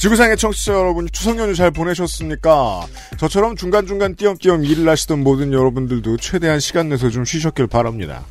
지구상의 청취자 여러분, 추석 연휴 잘 보내셨습니까? 저처럼 중간중간 띄엄띄엄 일을 하시던 모든 여러분들도 최대한 시간 내서 좀 쉬셨길 바랍니다.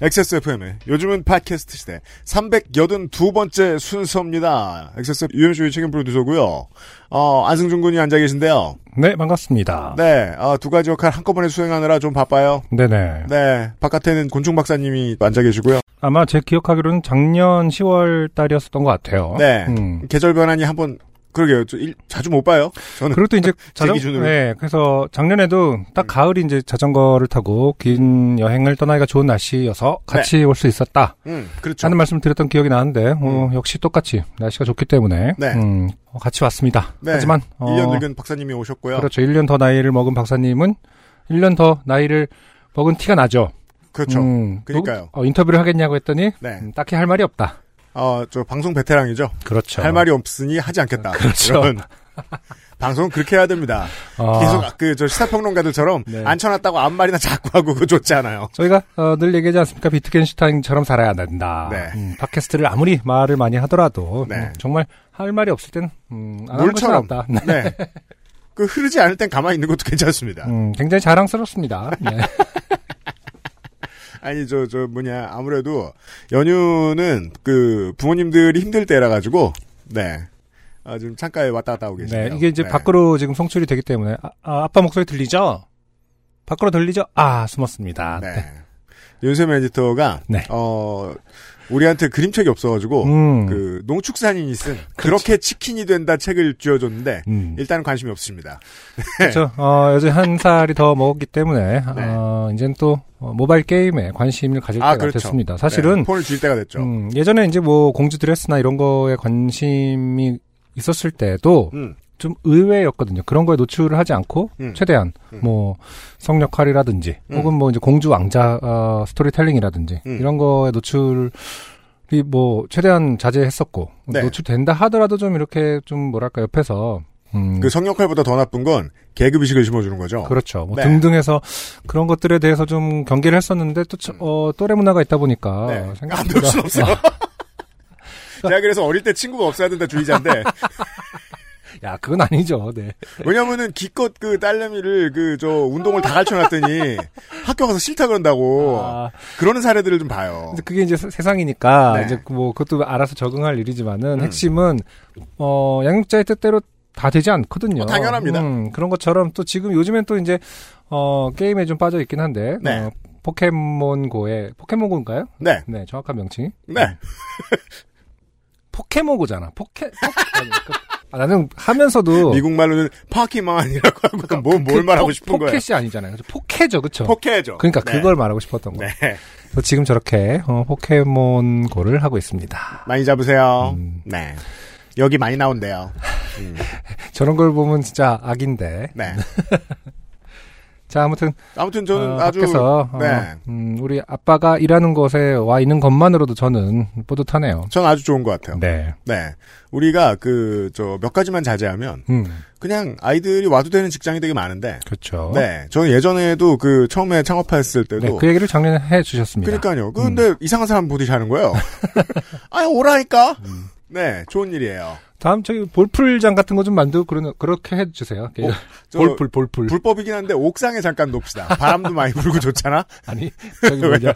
XSFM의 요즘은 팟캐스트 시대 382번째 순서입니다. XSF 유현수의 책임 프로듀서고요. 어, 안승준 군이 앉아 계신데요. 네, 반갑습니다. 네, 어, 두 가지 역할 한꺼번에 수행하느라 좀 바빠요. 네네. 네, 바깥에는 곤충 박사님이 앉아 계시고요. 아마 제 기억하기로는 작년 10월 달이었었던 것 같아요. 네, 음. 계절 변환이 한번 그러게요. 저 일- 자주 못 봐요. 저는 그리고 또 이제 제 자전, 기준으로. 네, 그래서 작년에도 딱 가을이 이제 자전거를 타고 긴 여행을 떠나기가 좋은 날씨여서 같이 올수 있었다. 음, 그렇죠. 하는 말씀을 드렸던 기억이 나는데, 어, 역시 똑같이 날씨가 좋기 때문에, 네. 음, 어, 같이 왔습니다. 네. 하지만, 어, 1년 늙은 박사님이 오셨고요. 그렇죠. 1년 더 나이를 먹은 박사님은 1년 더 나이를 먹은 티가 나죠. 그렇죠. 음, 그러니까요. 어, 인터뷰를 하겠냐고 했더니, 네. 음, 딱히 할 말이 없다. 어, 저 방송 베테랑이죠. 그렇죠. 할 말이 없으니 하지 않겠다. 그렇죠. 이런 방송 그렇게 해야 됩니다. 어, 계속 그 저 시사평론가들처럼 네. 앉혀놨다고 아무 말이나 자꾸 하고 그거 좋지 않아요. 저희가 어, 늘 얘기하지 않습니까? 비트겐슈타인처럼 살아야 된다. 네. 음, 팟캐스트를 아무리 말을 많이 하더라도 네. 음, 정말 할 말이 없을 땐 음, 안 물처럼. 낫다. 네. 네. 그 흐르지 않을 땐 가만히 있는 것도 괜찮습니다. 음, 굉장히 자랑스럽습니다. 네. 아니 저저 뭐냐 아무래도 연휴는 그 부모님들이 힘들 때라 가지고 네. 아, 지금 창가에 왔다 갔다 하고 계시네요. 네, 이게 이제 네. 밖으로 지금 송출이 되기 때문에 아, 아, 빠 목소리 들리죠? 밖으로 들리죠? 아, 숨었습니다. 네. 윤세민 에디터가 네. 어 우리한테 그림책이 없어가지고 음, 그 농축산인이 쓴 그렇게 치킨이 된다 책을 쥐어줬는데 음. 일단 관심이 없습니다. 그렇죠. 어, 요즘 한 살이 더 먹었기 때문에 네. 어, 이제는 또 어, 모바일 게임에 관심을 가질 아 때가 그렇죠. 됐습니다. 사실은 네, 폰을 줄 때가 됐죠. 음, 예전에 이제 뭐 공주 드레스나 이런 거에 관심이 있었을 때도 음, 좀 의외였거든요. 그런 거에 노출을 하지 않고 음. 최대한 음. 뭐 성역할이라든지 음. 혹은 뭐 이제 공주 왕자 어, 스토리텔링이라든지 음. 이런 거에 노출이 뭐 최대한 자제했었고 네. 노출된다 하더라도 좀 이렇게 좀 뭐랄까 옆에서 음, 그 성역할보다 더 나쁜 건 계급 의식을 심어주는 거죠. 그렇죠. 뭐 네. 등등해서 그런 것들에 대해서 좀 경계를 했었는데 또 처- 어, 또래 문화가 있다 보니까 네. 안 생각보다 배울 순 없어요. 제가 그래서 어릴 때 친구가 없어야 된다 주의자인데 야 그건 아니죠. 네. 왜냐면은 기껏 그 딸내미를 그 저 운동을 다 가르쳐놨더니 학교 가서 싫다 그런다고 아, 그러는 사례들을 좀 봐요. 근데 그게 이제 세- 세상이니까 네. 이제 뭐 그것도 알아서 적응할 일이지만은 음. 핵심은 어 양육자의 뜻대로 다 되지 않거든요. 어, 당연합니다. 음, 그런 것처럼 또 지금 요즘엔 또 이제 어 게임에 좀 빠져 있긴 한데 네. 어, 포켓몬고의 포켓몬고인가요? 네, 네, 정확한 명칭이 네. 포켓몬고잖아. 포켓 포, 아니, 그, 아, 나는 하면서도 미국 말로는 Pokémon이라고 하고 그 뭐, 뭘 그 말하고 포- 싶은 거예요? 포켓이 아니잖아요. 포켓죠, 그렇죠? 포켓죠. 그러니까 네. 그걸 말하고 싶었던 거. 네. 지금 저렇게 어, 포켓몬 고를 하고 있습니다. 많이 잡으세요. 음. 네. 여기 많이 나온대요. 저런 걸 보면 진짜 악인데. 네. 자, 아무튼 아무튼 저는 어, 아주 밖에서 어, 네. 음, 우리 아빠가 일하는 곳에 와 있는 것만으로도 저는 뿌듯하네요. 전 아주 좋은 것 같아요. 네. 네. 우리가 그 저 몇 가지만 자제하면 음, 그냥 아이들이 와도 되는 직장이 되게 많은데. 그렇죠. 네. 저는 예전에도 그 처음에 창업했을 때도 네, 그 얘기를 작년에 해 주셨습니다. 음. 그러니까요. 근데 이상한 사람 보듯이 하는 거예요. 아니 오라니까. 음. 네, 좋은 일이에요. 다음 저기 볼풀장 같은 거 좀 만들고 그러, 그렇게 해 주세요. 어, 저 볼풀 볼풀. 불법이긴 한데 옥상에 잠깐 놉시다. 바람도 많이 불고 좋잖아. 아니, 저기 뭐냐.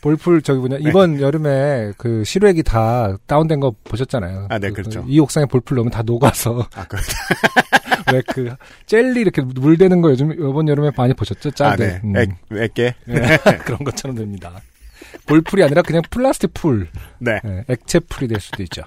볼풀 저기 뭐냐. 이번 여름에 그 실외기 다 다운된 거 보셨잖아요. 네. 아, 네, 그, 그렇죠. 이 옥상에 볼풀 넣으면 다 녹아서 아, 그, 왜그 젤리 이렇게 물대는 거 요즘 이번 여름에 많이 보셨죠? 아, 짤들. 네. 음. 액, 액괴. 네. 그런 것처럼 됩니다. 볼풀이 아니라 그냥 플라스틱 풀, 네. 네, 액체 풀이 될 수도 있죠.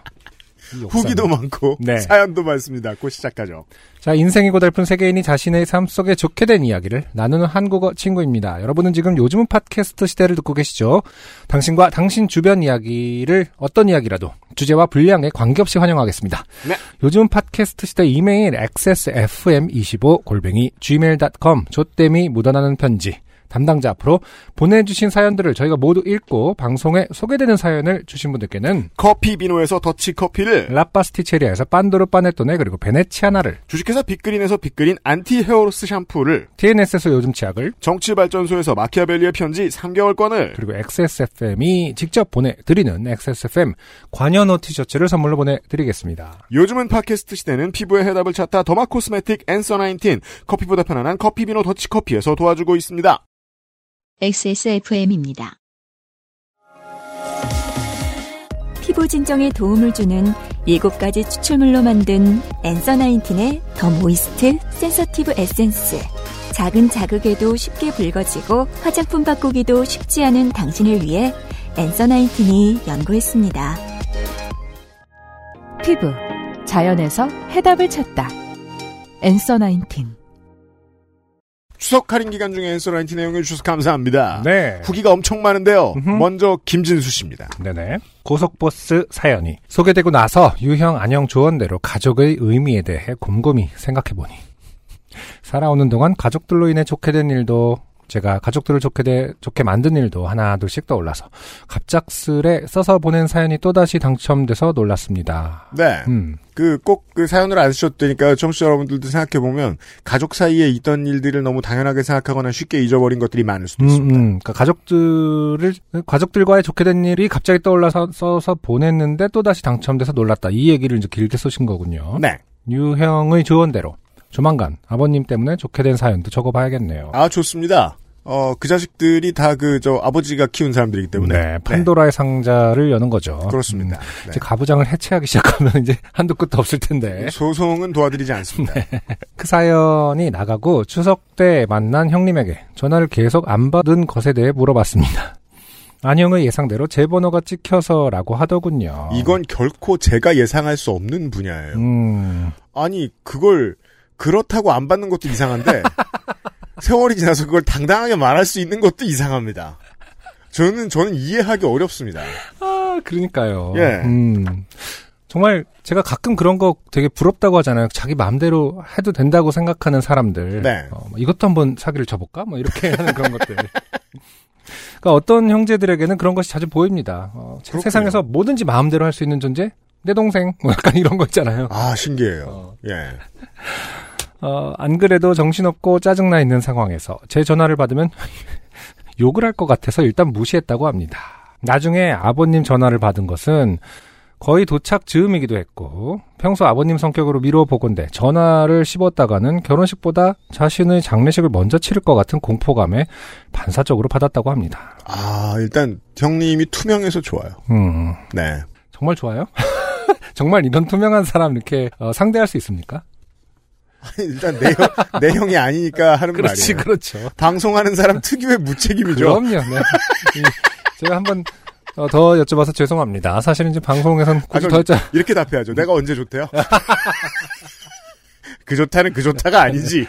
후기도 많고 네. 사연도 많습니다. 곧 시작하죠. 자, 인생이 고달픈 세계인이 자신의 삶 속에 좋게 된 이야기를 나누는 한국어 친구입니다. 여러분은 지금 요즘은 팟캐스트 시대를 듣고 계시죠? 당신과 당신 주변 이야기를 어떤 이야기라도 주제와 분량에 관계없이 환영하겠습니다. 네. 요즘은 팟캐스트 시대 이메일 xsfm25 골뱅이 gmail.com 조땜이 묻어나는 편지 담당자 앞으로 보내주신 사연들을 저희가 모두 읽고 방송에 소개되는 사연을 주신 분들께는 커피 비노에서 더치 커피를 La Pasticceria에서 pandoro panettone 그리고 veneziana를 주식회사 빅그린에서 빅그린 anti hair loss 샴푸를 TNS에서 요즘 치약을 정치발전소에서 마키아벨리의 편지 3개월권을 그리고 XSFM이 직접 보내드리는 XSFM 관여노 티셔츠를 선물로 보내드리겠습니다. 요즘은 팟캐스트 시대는 피부의 해답을 찾다 derma cosmetic Answer 19 커피보다 편안한 커피 비노 더치 커피에서 도와주고 있습니다. XSFM입니다. 피부 진정에 도움을 주는 7가지 추출물로 만든 엔서 나인틴의 더 모이스트 센서티브 에센스. 작은 자극에도 쉽게 붉어지고 화장품 바꾸기도 쉽지 않은 당신을 위해 Answer Nineteen이 연구했습니다. 피부 자연에서 해답을 찾다. 엔서 나인틴 추석 할인 기간 중에 앤서 19 내용을 주셔서 감사합니다. 네. 후기가 엄청 많은데요. 음흠. 먼저 김진수 씨입니다. 네네. 고속버스 사연이 소개되고 나서 유형 안녕 조언대로 가족의 의미에 대해 곰곰이 생각해보니 살아오는 동안 가족들로 인해 좋게 된 일도 제가 가족들을 좋게 돼, 좋게 만든 일도 하나 둘씩 떠올라서 갑작스레 써서 보낸 사연이 또다시 당첨돼서 놀랐습니다. 네. 음, 그 꼭 그 사연을 안 쓰셨다니까요. 청취자 여러분들도 생각해 보면 가족 사이에 있던 일들을 너무 당연하게 생각하거나 쉽게 잊어버린 것들이 많을 수도 음, 있습니다. 음. 그러니까 가족들을 가족들과의 좋게 된 일이 갑자기 떠올라서 써서 보냈는데 또다시 당첨돼서 놀랐다. 이 얘기를 이제 길게 쓰신 거군요. 네. 유형의 조언대로 조만간 아버님 때문에 좋게 된 사연도 적어봐야겠네요. 아 좋습니다. 어 그 자식들이 다 그 저 아버지가 키운 사람들이기 때문에 네, 판도라의 상자를 여는 거죠. 그렇습니다. 음, 네. 이제 가부장을 해체하기 시작하면 이제 한도 끝도 없을 텐데 소송은 도와드리지 않습니다. 그 사연이 나가고 추석 때 만난 형님에게 전화를 계속 안 받은 것에 대해 물어봤습니다. 안형의 예상대로 제 번호가 찍혀서라고 하더군요. 이건 결코 제가 예상할 수 없는 분야예요. 음, 아니 그걸 그렇다고 안 받는 것도 이상한데 세월이 지나서 그걸 당당하게 말할 수 있는 것도 이상합니다. 저는 저는 이해하기 어렵습니다. 아, 그러니까요. 예. 음. 정말 제가 가끔 그런 거 되게 부럽다고 하잖아요. 자기 마음대로 해도 된다고 생각하는 사람들. 네. 어, 뭐 이것도 한번 사기를 쳐볼까? 뭐 이렇게 하는 그런 것들. 그러니까 어떤 형제들에게는 그런 것이 자주 보입니다. 어. 세상에서 뭐든지 마음대로 할 수 있는 존재? 내 동생. 뭐 약간 이런 거 있잖아요. 아 신기해요. 어. 예. 어, 안 그래도 정신없고 짜증나 있는 상황에서 제 전화를 받으면 욕을 할 것 같아서 일단 무시했다고 합니다. 나중에 아버님 전화를 받은 것은 거의 도착 즈음이기도 했고 평소 아버님 성격으로 미뤄보건대 전화를 씹었다가는 결혼식보다 자신의 장례식을 먼저 치를 것 같은 공포감에 반사적으로 받았다고 합니다. 아 일단 형님이 투명해서 좋아요. 음, 네. 정말 좋아요? 정말 이런 투명한 사람 이렇게 어, 상대할 수 있습니까? 일단 내, 형, 내 형이 아니니까 하는 그렇지, 말이에요. 그렇죠. 방송하는 사람 특유의 무책임이죠. 그럼요. 네. 이, 제가 한번 어, 더 여쭤봐서 죄송합니다. 사실은 이제 방송에선 굳이 아, 더 여쭤. 이렇게 답해야죠. 내가 언제 좋대요? 그 좋다는 그 좋다가 아니지.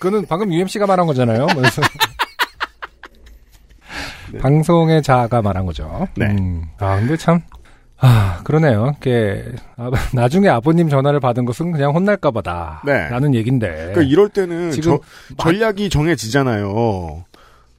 그거는 방금 UMC가 말한 거잖아요. 뭐 그래서 방송의 자아가 말한 거죠. 네. 음, 아 근데 참. 아, 그러네요. 이게 아, 나중에 아버님 전화를 받은 것은 그냥 혼날까보다. 네. 라는 얘긴데. 그러니까 이럴 때는 지금 저, 전략이 정해지잖아요.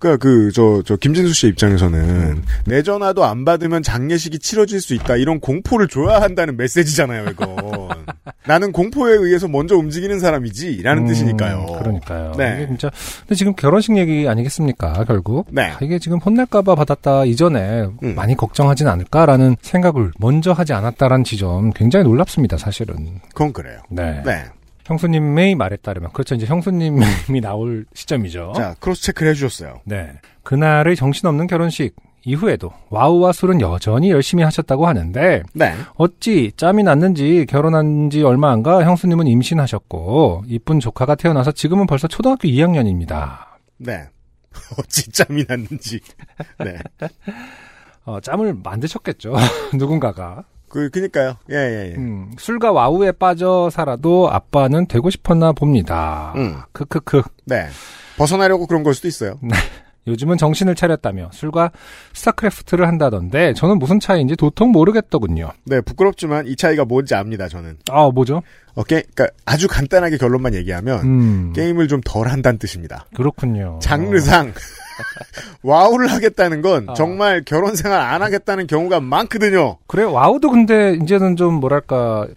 그러니까 그 저 저 김진수 씨 입장에서는 내 전화도 안 받으면 장례식이 치러질 수 있다 이런 공포를 줘야 한다는 메시지잖아요. 이건 나는 공포에 의해서 먼저 움직이는 사람이지라는 음, 뜻이니까요. 그러니까요. 네. 이게 진짜. 근데 지금 결혼식 얘기 아니겠습니까, 결국? 네. 아, 이게 지금 혼날까봐 받았다 이전에 음. 많이 걱정하진 않을까라는 생각을 먼저 하지 않았다라는 지점 굉장히 놀랍습니다, 사실은. 그건 그래요. 네. 네. 형수님의 말에 따르면 그렇죠 이제 형수님이 나올 시점이죠. 자 cross check를 해주셨어요. 네. 그날의 정신없는 결혼식 이후에도 와우와 술은 여전히 열심히 하셨다고 하는데 네. 어찌 짬이 났는지 결혼한 지 얼마 안 가 형수님은 임신하셨고 이쁜 조카가 태어나서 지금은 벌써 초등학교 2학년입니다. 네. 어찌 짬이 났는지. 네. 어, 짬을 만드셨겠죠. 누군가가. 그, 그니까요. 예, 예, 예. 음, 술과 와우에 빠져 살아도 아빠는 되고 싶었나 봅니다. 음. 크크크. 네. 벗어나려고 그런 걸 수도 있어요. 요즘은 정신을 차렸다며 술과 스타크래프트를 한다던데 저는 무슨 차이인지 도통 모르겠더군요. 네, 부끄럽지만 이 차이가 뭔지 압니다, 저는. 아, 뭐죠? 어, 게, 그니까 아주 간단하게 결론만 얘기하면, 음, 게임을 좀 덜 한다는 뜻입니다. 그렇군요. 장르상, 와우를 하겠다는 건 아. 정말 결혼 생활 안 하겠다는 경우가 많거든요. 그래, 와우도 근데 이제는 좀 뭐랄까,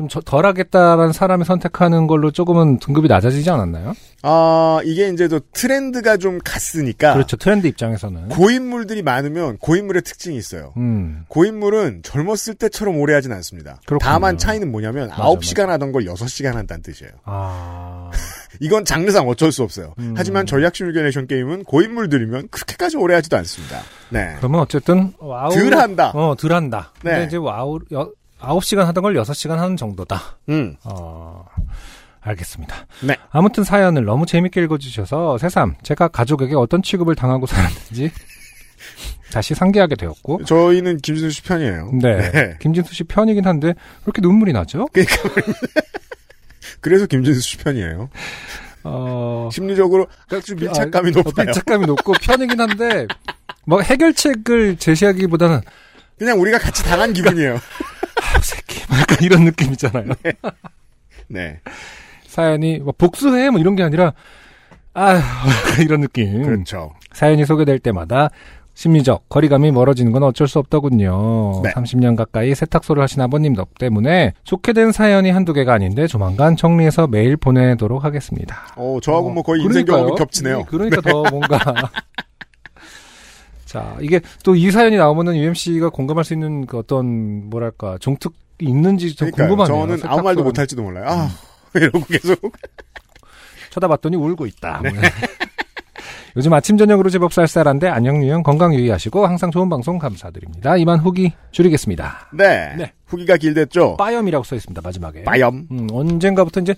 좀 저- 덜 하겠다라는 사람이 선택하는 걸로 조금은 등급이 낮아지지 않았나요? 아, 이게 이제 또 트렌드가 좀 갔으니까. 그렇죠. 트렌드 입장에서는. 고인물들이 많으면 고인물의 특징이 있어요. 음, 고인물은 젊었을 때처럼 오래 하진 않습니다. 그렇군요. 다만 차이는 뭐냐면 맞아, 9시간 하던 걸 6시간 한다는 뜻이에요. 아, 이건 장르상 어쩔 수 없어요. 음. 하지만 전략 시뮬레이션 게임은 고인물들이면 그렇게까지 오래 하지도 않습니다. 네. 그러면 어쨌든 와우. 덜 한다. 어, 덜 한다. 근데 네. 이제 와우, 여, 9시간 하던 걸 6시간 하는 정도다. 음. 어, 알겠습니다. 네. 아무튼 사연을 너무 재밌게 읽어주셔서 새삼 제가 가족에게 어떤 취급을 당하고 살았는지 다시 상기하게 되었고 저희는 김진수 씨 편이에요. 네. 네. 김진수 씨 편이긴 한데 왜 이렇게 눈물이 나죠? 그래서 김진수 씨 편이에요. 어, 심리적으로 아주 밀착감이 아, 높아요. 밀착감이 높고 편이긴 한데 뭐 해결책을 제시하기보다는 그냥 우리가 같이 당한 기분이에요. 아, 새끼 뭐 약간 이런 느낌 있잖아요. 네. 사연이 뭐 복수해 뭐 이런 게 아니라 아 약간 이런 느낌. 그렇죠. 사연이 소개될 때마다 심리적 거리감이 멀어지는 건 어쩔 수 없더군요. 네. 30년 가까이 세탁소를 하신 아버님 덕 때문에 좋게 된 사연이 한두 개가 아닌데 조만간 정리해서 메일 보내도록 하겠습니다. 어, 저하고 어, 뭐 거의 인생. 경험이 겹치네요. 이- 그러니까 더 뭔가. 자, 이게 또 이 사연이 나오면은 UMC가 공감할 수 있는 그 어떤, 뭐랄까, 종특이 있는지 좀. 궁금하네요. 저는 아무 말도 세탁소 못할지도 몰라요. 아, 이러고 계속. 쳐다봤더니 울고 있다. 네. 뭐. 요즘 아침 저녁으로 제법 쌀쌀한데 안녕 유형 건강 유의하시고 항상 좋은 방송 감사드립니다. 이만 후기 줄이겠습니다. 네. 네. 후기가 길댔죠. 빠염이라고 써 있습니다. 마지막에. 빠염. 음, 언젠가부터 이제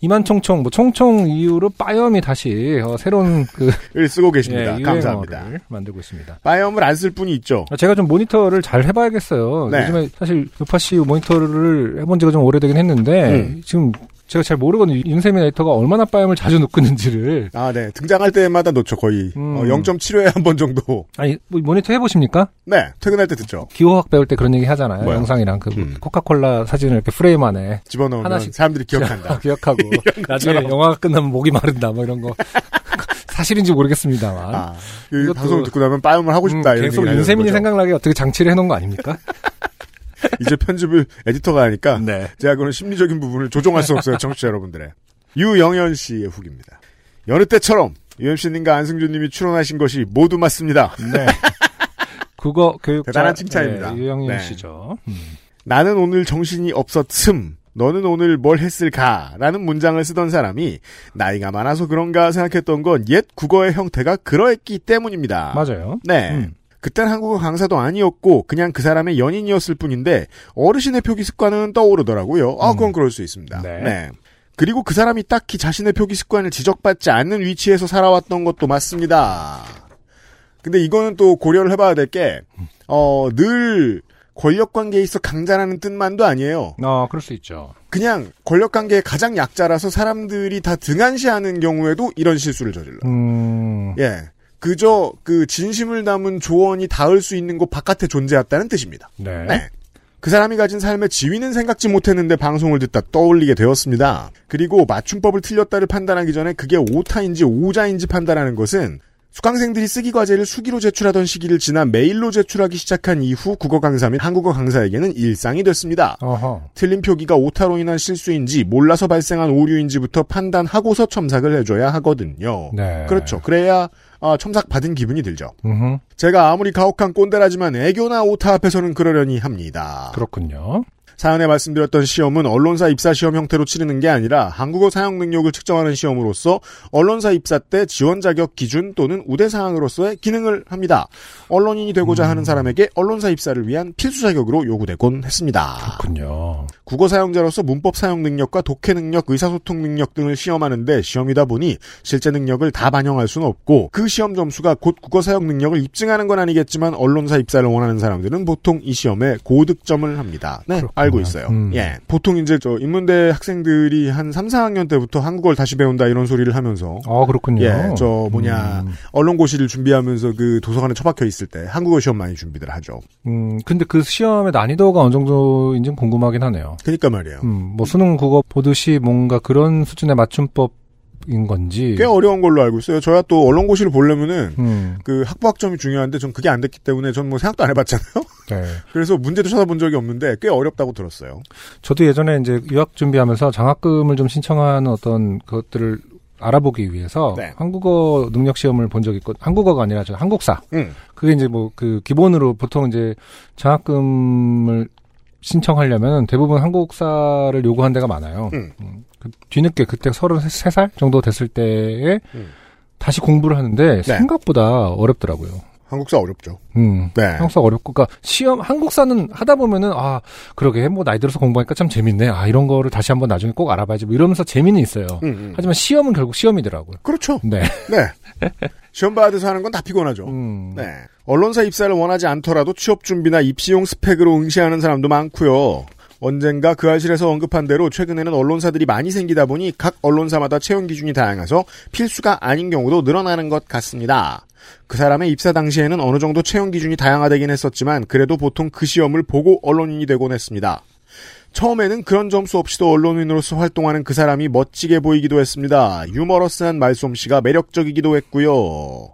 이만 총총 뭐 총총 이후로 빠염이 다시 어, 새로운 그을 쓰고 계십니다. 예, 감사합니다. 만들고 있습니다. 빠염을 안 쓸 분이 있죠. 제가 좀 모니터를 잘 해봐야겠어요. 네. 요즘에 사실 요파시 모니터를 해본 지가 좀 오래되긴 했는데 음. 지금 제가 잘 모르거든요. 윤세미네이터가 얼마나 빠염을 자주 넣고 있는지를. 아, 네. 등장할 때마다 놓죠, 거의. 음. 어, 0.75에 한 번 정도. 아니 뭐 모니터 해보십니까? 네. 퇴근할 때 듣죠. 기호학 배울 때 그런 얘기 하잖아요. 뭐요? 영상이랑 그 음. 코카콜라 사진을 이렇게 프레임 안에 집어넣으면 하나씩 사람들이 기억한다. 기억하고 나중에 영화가 끝나면 목이 마른다 뭐 이런 거 사실인지 모르겠습니다만 아, 방송을 듣고 나면 빠염을 하고 싶다. 음, 이런 계속 윤세민이. 생각나게 어떻게 장치를 해놓은 거 아닙니까? 이제 편집을 에디터가 하니까 네. 제가 그런 심리적인 부분을 조종할 수 없어요, 청취자 여러분들의. 유영현 씨의 후기입니다. 여느 때처럼 UMC님과 안승준님이 출연하신 것이 모두 맞습니다. 네. 국어 교육자 대단한 칭찬입니다. 네, 유영윤 네. 씨죠. 음. 나는 오늘 정신이 없었음. 너는 오늘 뭘 했을까? 라는 문장을 쓰던 사람이 나이가 많아서 그런가 생각했던 건 옛 국어의 형태가 그러했기 때문입니다. 맞아요. 네. 음. 그땐 한국어 강사도 아니었고 그냥 그 사람의 연인이었을 뿐인데 어르신의 표기 습관은 떠오르더라고요. 아, 그건 음. 그럴 수 있습니다. 네. 그리고 그 사람이 딱히 자신의 표기 습관을 지적받지 않는 위치에서 살아왔던 것도 맞습니다. 근데 이거는 또 고려를 해봐야 될 게, 어, 늘 권력 관계에 있어 강자라는 뜻만도 아니에요. 어, 그럴 수 있죠. 그냥 권력 관계의 가장 약자라서 사람들이 다 등한시하는 경우에도 이런 실수를 저질러. 음, 예. 그저 그 진심을 담은 조언이 닿을 수 있는 곳 바깥에 존재했다는 뜻입니다. 네. 네. 그 사람이 가진 삶의 지위는 생각지 못했는데 방송을 듣다 떠올리게 되었습니다. 그리고 맞춤법을 틀렸다를 판단하기 전에 그게 오타인지 오자인지 판단하는 것은 수강생들이 쓰기 과제를 수기로 제출하던 시기를 지나 메일로 제출하기 시작한 이후 국어 강사 및 한국어 강사에게는 일상이 됐습니다. 어허. 틀린 표기가 오타로 인한 실수인지 몰라서 발생한 오류인지부터 판단하고서 첨삭을 해줘야 하거든요. 네. 그렇죠. 그래야 아, 첨삭 받은 기분이 들죠. 음흠. 제가 아무리 가혹한 꼰대라지만 애교나 오타 앞에서는 그러려니 합니다. 그렇군요. 사연에 말씀드렸던 시험은 언론사 입사 시험 형태로 치르는 게 아니라 한국어 사용 능력을 측정하는 시험으로서 언론사 입사 때 지원 자격 기준 또는 우대 사항으로서의 기능을 합니다. 언론인이 되고자 하는 사람에게 언론사 입사를 위한 필수 자격으로 요구되곤 했습니다. 그렇군요. 국어 사용자로서 문법 사용 능력과 독해 능력, 의사소통 능력 등을 시험하는데 시험이다 보니 실제 능력을 다 반영할 수는 없고 그 시험 점수가 곧 국어 사용 능력을 입증하는 건 아니겠지만 언론사 입사를 원하는 사람들은 보통 이 시험에 고득점을 합니다. 네, 그렇구나. 알고 있어요. 음. 예. 보통 이제 저 인문대 학생들이 한 3, 4학년 때부터 한국어를 다시 배운다 이런 소리를 하면서 아, 그렇군요. 예, 저 뭐냐 음, 언론고시를 준비하면서 그 도서관에 처박혀 있을 때 한국어 시험 많이 준비들 하죠. 음, 근데 그 시험의 난이도가 어느 정도인지 는 궁금하긴 하네요. 그러니까 말이에요. 음, 뭐 수능 국어 보듯이 뭔가 그런 수준의 맞춤법 인 건지. 꽤 어려운 걸로 알고 있어요. 저야 또 언론고시를 보려면은 음, 그 학부 학점이 중요한데 전 그게 안 됐기 때문에 전 뭐 생각도 안 해봤잖아요. 네. 그래서 문제도 찾아본 적이 없는데 꽤 어렵다고 들었어요. 저도 예전에 이제 유학 준비하면서 장학금을 좀 신청하는 어떤 것들을 알아보기 위해서 네. 한국어 능력 시험을 본 적이 있고 한국어가 아니라 저 한국사 음. 그게 이제 뭐 그 기본으로 보통 이제 장학금을 신청하려면 대부분 한국사를 요구한 데가 많아요. 음. 그 뒤늦게 그때 33살 정도 됐을 때에 음. 다시 공부를 하는데 생각보다 어렵더라고요. 한국사 어렵죠. 음. 네. 한국사 어렵고, 그니까, 시험, 한국사는 하다 보면은, 아, 그러게, 뭐, 나이 들어서 공부하니까 참 재밌네. 아, 이런 거를 다시 한번 나중에 꼭 알아봐야지. 뭐 이러면서 재미는 있어요. 음, 음. 하지만 시험은 결국 시험이더라고요. 그렇죠. 네. 네. 시험 받아서 하는 건 다 피곤하죠. 음. 네. 언론사 입사를 원하지 않더라도 취업 준비나 입시용 스펙으로 응시하는 사람도 많고요. 언젠가 그 알실에서 언급한 대로 최근에는 언론사들이 많이 생기다 보니 각 언론사마다 채용 기준이 다양해서 필수가 아닌 경우도 늘어나는 것 같습니다. 그 사람의 입사 당시에는 어느 정도 채용 기준이 다양화되긴 했었지만 그래도 보통 그 시험을 보고 언론인이 되곤 했습니다. 처음에는 그런 점수 없이도 언론인으로서 활동하는 그 사람이 멋지게 보이기도 했습니다. 유머러스한 말솜씨가 매력적이기도 했고요.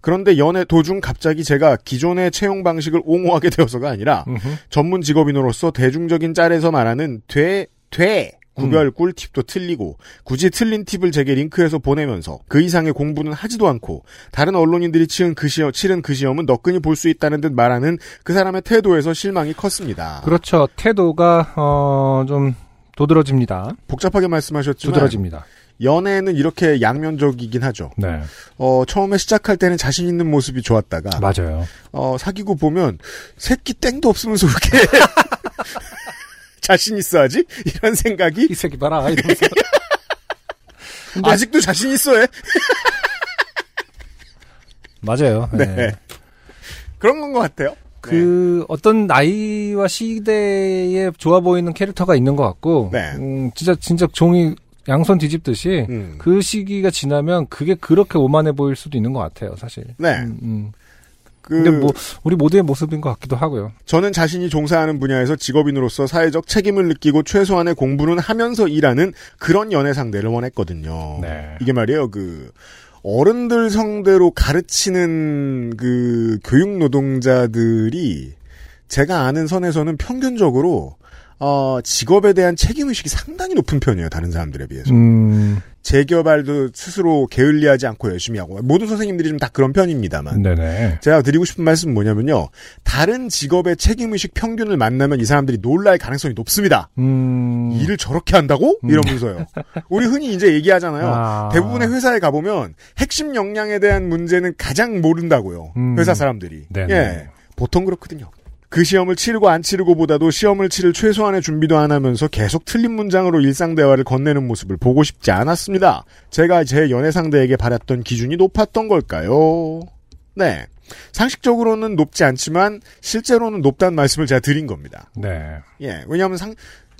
그런데 연애 도중 갑자기 제가 기존의 채용 방식을 옹호하게 되어서가 아니라. 전문 직업인으로서 대중적인 짤에서 말하는 돼, 돼 구별 꿀팁도 틀리고 굳이 틀린 팁을 제게 링크해서 보내면서 그 이상의 공부는 하지도 않고 다른 언론인들이 치른 그 시험, 치른 그 시험은 너끈히 볼 수 있다는 듯 말하는 그 사람의 태도에서 실망이 컸습니다. 그렇죠. 태도가, 어, 좀, 도드러집니다. 복잡하게 말씀하셨지만 두드러집니다. 연애는 이렇게 양면적이긴 하죠. 네. 어, 처음에 시작할 때는 자신 있는 모습이 좋았다가 맞아요. 어, 사귀고 보면 새끼 땡도 없으면서 그렇게 자신 있어하지? 이런 생각이 이 새끼 봐라. 이러면서. 근데- 아직도 자신 있어해? 맞아요. 네. 네. 그런 건 것 같아요. 그 어떤 나이와 시대에 좋아 보이는 캐릭터가 있는 것 같고, 네. 음, 진짜 진짜 종이 양손 뒤집듯이 음. 그 시기가 지나면 그게 그렇게 오만해 보일 수도 있는 것 같아요, 사실. 네. 음, 음. 그 근데 뭐 우리 모두의 모습인 것 같기도 하고요. 저는 자신이 종사하는 분야에서 직업인으로서 사회적 책임을 느끼고 최소한의 공부는 하면서 일하는 그런 연애 상대를 원했거든요. 네. 이게 말이에요. 그 어른들 성대로 가르치는 그 교육 노동자들이 제가 아는 선에서는 평균적으로 어, 직업에 대한 책임 의식이 상당히 높은 편이에요. 다른 사람들에 비해서. 음, 재개발도 스스로 게을리하지 않고 열심히 하고 모든 선생님들이 좀 다 그런 편입니다만. 네네. 제가 드리고 싶은 말씀은 뭐냐면요. 다른 직업의 책임의식 평균을 만나면 이 사람들이 놀랄 가능성이 높습니다. 음, 일을 저렇게 한다고? 이러면서요. 우리 흔히 이제 얘기하잖아요. 아. 대부분의 회사에 가보면 핵심 역량에 대한 문제는 가장 모른다고요. 음. 회사 사람들이. 네네. 예. 보통 그렇거든요. 그 시험을 치르고 안 치르고보다도 시험을 치를 최소한의 준비도 안 하면서 계속 틀린 문장으로 일상 대화를 건네는 모습을 보고 싶지 않았습니다. 제가 제 연애 상대에게 바랐던 기준이 높았던 걸까요? 네. 상식적으로는 높지 않지만 실제로는 높다는 말씀을 제가 드린 겁니다. 네. 예. 왜냐하면 상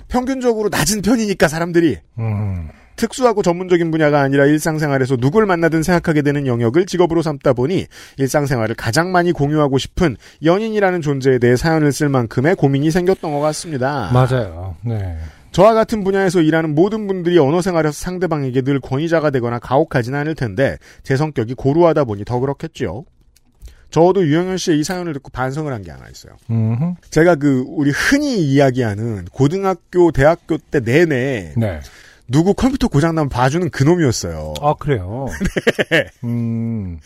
평균적으로 낮은 편이니까 사람들이 음, 특수하고 전문적인 분야가 아니라 일상생활에서 누굴 만나든 생각하게 되는 영역을 직업으로 삼다 보니 일상생활을 가장 많이 공유하고 싶은 연인이라는 존재에 대해 사연을 쓸 만큼의 고민이 생겼던 것 같습니다. 맞아요. 네. 저와 같은 분야에서 일하는 모든 분들이 언어 생활에서 상대방에게 늘 권위자가 되거나 가혹하진 않을 텐데 제 성격이 고루하다 보니 더 그렇겠죠. 저도 유영현 씨의 이 사연을 듣고 반성을 한 게 하나 있어요. 음, 제가 그 우리 흔히 이야기하는 고등학교, 대학교 때 내내 네. 누구 컴퓨터 고장나면 봐주는 그놈이었어요. 아 그래요. 네. 음,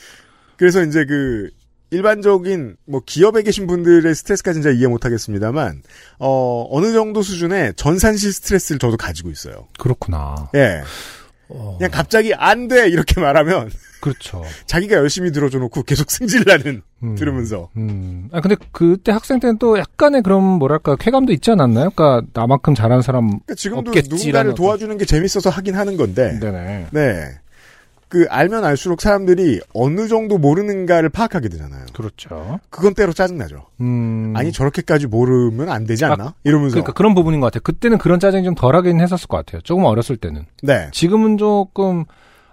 그래서 이제 그 일반적인 뭐 기업에 계신 분들의 스트레스까지는 잘 이해 못하겠습니다만 어 어느 정도 수준의 전산실 스트레스를 저도 가지고 있어요. 그렇구나. 예. 어, 그냥 갑자기 안 돼 이렇게 말하면 그렇죠. 자기가 열심히 들어줘 놓고 계속 승질나는 음. 들으면서 음. 아, 근데 그때 학생 때는 또 약간의 그런 뭐랄까 쾌감도 있지 않았나요? 그러니까 나만큼 잘하는 사람 그러니까 지금도 없겠지라는 누군가를 어떤- 도와주는 게 재밌어서 하긴 하는 건데 네네. 네. 그 알면 알수록 사람들이 어느 정도 모르는가를 파악하게 되잖아요. 그렇죠. 그건 때로 짜증나죠. 음. 아니 저렇게까지 모르면 안 되지 않나? 이러면서 그러니까 그런 부분인 것 같아요. 그때는 그런 짜증이 좀 덜하긴 했었을 것 같아요. 조금 어렸을 때는. 네. 지금은 조금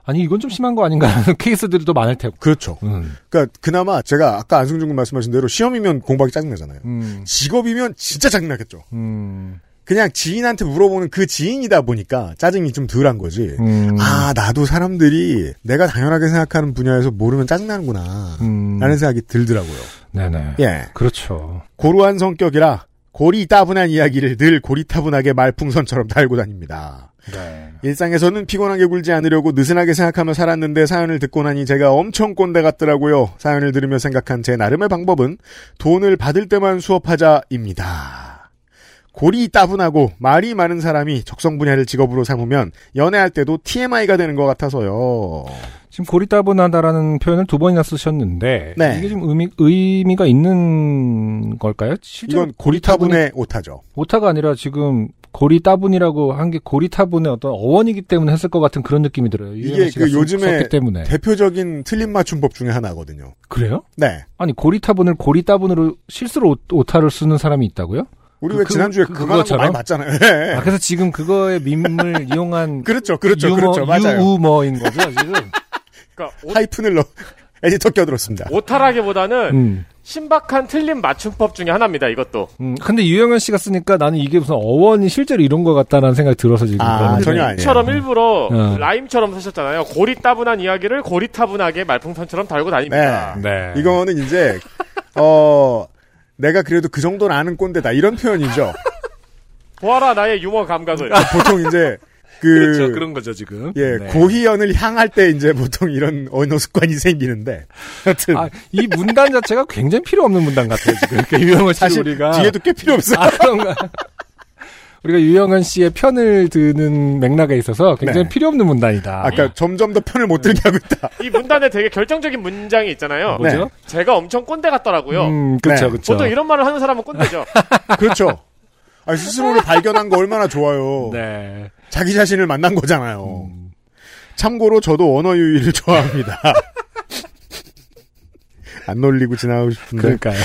아니 이건 좀 심한 거 아닌가 하는 케이스들이 또 많을 테고. 그렇죠. 음. 그러니까 그나마 제가 아까 안승준 군 말씀하신 대로 시험이면 공부하기 짜증나잖아요. 음. 직업이면 진짜 짜증나겠죠. 음. 그냥 지인한테 물어보는 그 지인이다 보니까 짜증이 좀 덜한 거지. 음. 아, 나도 사람들이 내가 당연하게 생각하는 분야에서 모르면 짜증나는구나. 음. 라는 생각이 들더라고요. 네네. 예. 그렇죠. 고루한 성격이라 고리따분한 이야기를 늘 고리타분하게 말풍선처럼 달고 다닙니다. 네. 일상에서는 피곤하게 굴지 않으려고 느슨하게 생각하며 살았는데 사연을 듣고 나니 제가 엄청 꼰대 같더라고요. 사연을 들으며 생각한 제 나름의 방법은 돈을 받을 때만 수업하자입니다. 골이 따분하고 말이 많은 사람이 적성 분야를 직업으로 삼으면 연애할 때도 TMI가 되는 것 같아서요. 지금 고리따분하다라는 표현을 두 번이나 쓰셨는데 네. 이게 좀 의미 의미가 있는 걸까요? 이건 고리타분의 오타죠. 오타가 아니라 지금 고리 따분이라고 한 게 고리 타분의 어떤 어원이기 때문에 했을 것 같은 그런 느낌이 들어요. 이게 그 쓰- 요즘에 때문에 대표적인 틀린 맞춤법 중에 하나거든요. 그래요? 네. 아니 고리 타분을 고리 따분으로 실수로 오- 오타를 쓰는 사람이 있다고요? 우리 그- 왜 그- 지난주에 그- 그, 그거 그거처럼? 많이 맞잖아요. 예. 아, 그래서 지금 그거의 밈을 이용한 그렇죠, 그렇죠, 유머, 그렇죠. 맞아요. 유우머인 거죠 지금. 그러니까 오, 하이픈을 넣, 에디터 껴들었습니다. 오타라기보다는 음. 신박한 틀린 맞춤법 중에 하나입니다. 이것도. 음, 근데 유영현 씨가 쓰니까 나는 이게 무슨 어원이 실제로 이런 것 같다는 생각이 들어서 지금. 아, 그러는데. 전혀 아니에요. 처럼 일부러 어. 라임처럼 쓰셨잖아요. 고리 따분한 이야기를 고리 타분하게 말풍선처럼 달고 다닙니다. 네. 이거는 이제 어 내가 그래도 그 정도는 아는 꼰대다 이런 표현이죠. 보아라 나의 유머 감각을. 보통 이제 그 그렇죠. 그런 거죠, 지금. 예, 네. 고희연을 향할 때 이제 보통 이런 언어 습관이 생기는데 하여튼 아, 이 문단 자체가 굉장히 필요 없는 문단 같아요, 지금. 그러니까 씨 사실 우리가. 뒤에도 꽤 필요 없어요. 아, 그런가. 우리가 유영은 씨의 편을 드는 맥락에 있어서 굉장히 네. 필요 없는 문단이다. 아까 점점 더 편을 못 들게 하고 있다. 이 문단에 되게 결정적인 문장이 있잖아요. 네. 뭐죠? 제가 엄청 꼰대 같더라고요. 음, 그쵸, 네. 그쵸. 보통 이런 말을 하는 사람은 꼰대죠. 그렇죠. 아, 스스로를 발견한 거 얼마나 좋아요. 네. 자기 자신을 만난 거잖아요. 음. 참고로 저도 언어 유희를 좋아합니다. 안 놀리고 지나가고 싶은데. 그러니까요.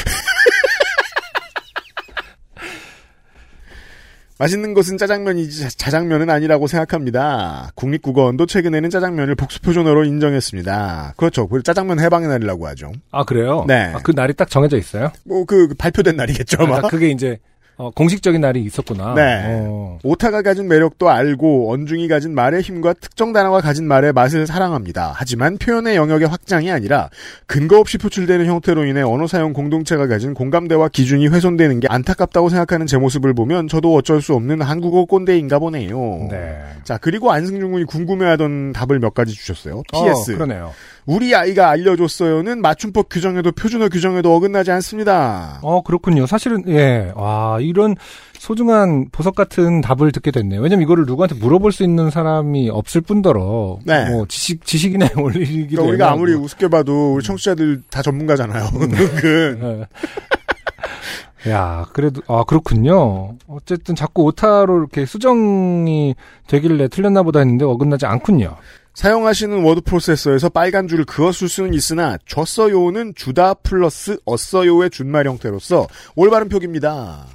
맛있는 것은 짜장면이지 자- 자장면은 아니라고 생각합니다. 국립국어원도 최근에는 짜장면을 복수표준어로 인정했습니다. 그렇죠. 그 짜장면 해방의 날이라고 하죠. 아, 그래요? 네. 아, 그 날이 딱 정해져 있어요? 뭐 그 발표된 날이겠죠. 아, 그게 이제, 어, 공식적인 날이 있었구나. 네. 어. 오타가 가진 매력도 알고 언중이 가진 말의 힘과 특정 단어가 가진 말의 맛을 사랑합니다. 하지만 표현의 영역의 확장이 아니라 근거 없이 표출되는 형태로 인해 언어 사용 공동체가 가진 공감대와 기준이 훼손되는 게 안타깝다고 생각하는 제 모습을 보면 저도 어쩔 수 없는 한국어 꼰대인가 보네요. 네. 자 그리고 안승준 군이 궁금해하던 답을 몇 가지 주셨어요. PS 어, 그러네요. 우리 아이가 알려줬어요는 맞춤법 규정에도 표준어 규정에도 어긋나지 않습니다. 어, 그렇군요. 사실은, 예. 와, 이런 소중한 보석 같은 답을 듣게 됐네요. 왜냐면 이거를 누구한테 물어볼 수 있는 사람이 없을 뿐더러, 네. 뭐, 지식, 지식인에 올리기도 그러니까 우리가 아무리 애매하고. 우습게 봐도 우리 청취자들 다 전문가잖아요. 은근. 예. 야, 그래도, 아, 그렇군요. 어쨌든 자꾸 오타로 이렇게 수정이 되길래 틀렸나 보다 했는데 어긋나지 않군요. 사용하시는 워드 프로세서에서 빨간 줄을 그었을 수는 있으나 줬어요는 주다 플러스 었어요의 준말 형태로서 올바른 표기입니다.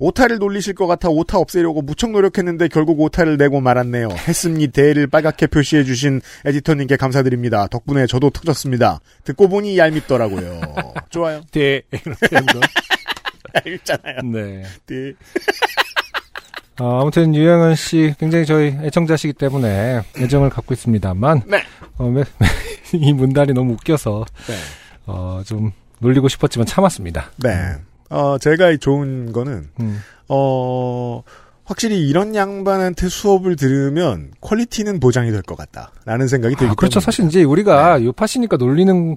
오타를 놀리실 것 같아 오타 없애려고 무척 노력했는데 결국 오타를 내고 말았네요. 했습니다를 빨갛게 표시해 주신 에디터님께 감사드립니다. 덕분에 저도 터졌습니다. 듣고 보니 얄밉더라고요. 좋아요. 네. 이렇게 한 거. 얄밉잖아요. 네. 네. 어, 아무튼 유영은 씨 굉장히 저희 애청자시기 때문에 애정을 갖고 있습니다만 네. 어, 매- 이 문단이 너무 웃겨서 네. 어, 좀 놀리고 싶었지만 참았습니다. 네. 어, 제가 좋은 거는 음. 어, 확실히 이런 양반한테 수업을 들으면 퀄리티는 보장이 될 것 같다. 라는 생각이 들기 아, 그렇죠. 때문입니다. 사실 이제 우리가 요파시니까 놀리는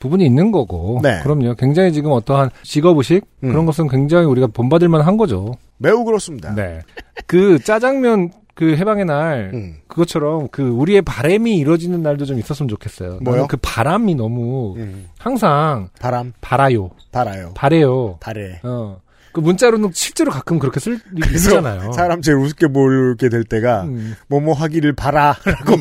부분이 있는 거고. 네. 그럼요. 굉장히 지금 어떠한 직업의식 음. 그런 것은 굉장히 우리가 본받을 만한 거죠. 매우 그렇습니다. 네. 그 짜장면 그 해방의 날 음. 그것처럼 그 우리의 바람이 이루어지는 날도 좀 있었으면 좋겠어요. 뭐요? 그 바람이 너무 음. 항상 바람 바라요. 바라요. 바래요. 바래. 어. 그 문자로는 실제로 가끔 그렇게 쓸 일이 있잖아요. 사람 제일 우습게 보게 될 때가 음. 뭐뭐 하기를 바라라고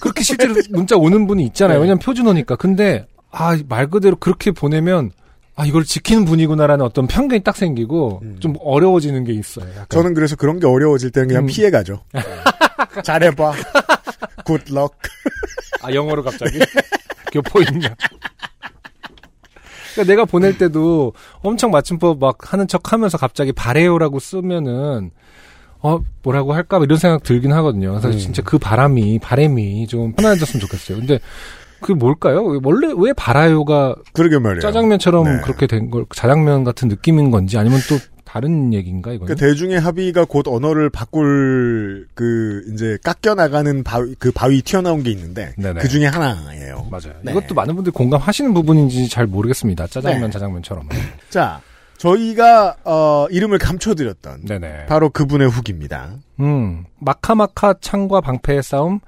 그렇게 실제로 문자 오는 분이 있잖아요. 네. 왜냐면 표준어니까. 근데 아 말 그대로 그렇게 보내면 아 이걸 지키는 분이구나라는 어떤 편견이 딱 생기고 음. 좀 어려워지는 게 있어요. 약간. 저는 그래서 그런 게 어려워질 때는 그냥 음. 피해 가죠. 잘해봐. 굿럭. 아 영어로 갑자기 교포 있냐? 그러니까 내가 보낼 때도 엄청 맞춤법 막 하는 척 하면서 갑자기 바래요라고 쓰면은 어 뭐라고 할까 이런 생각 들긴 하거든요. 그래서 음. 진짜 그 바람이 바램이 좀 편안해졌으면 좋겠어요. 근데 그 뭘까요? 원래 왜 바라요가 그러게 말이에요. 짜장면처럼 네. 그렇게 된걸 자장면 같은 느낌인 건지 아니면 또 다른 얘기인가 이거는? 그 대중의 합의가 곧 언어를 바꿀 그 이제 깎여 나가는 바위 그 바위 튀어나온 게 있는데 네네. 그 중에 하나예요. 맞아요. 네. 이것도 많은 분들이 공감하시는 부분인지 잘 모르겠습니다. 짜장면 네. 자장면처럼. 자, 저희가 어 이름을 감춰드렸던 네네. 바로 그분의 후기입니다. 음, 마카마카 창과 방패의 싸움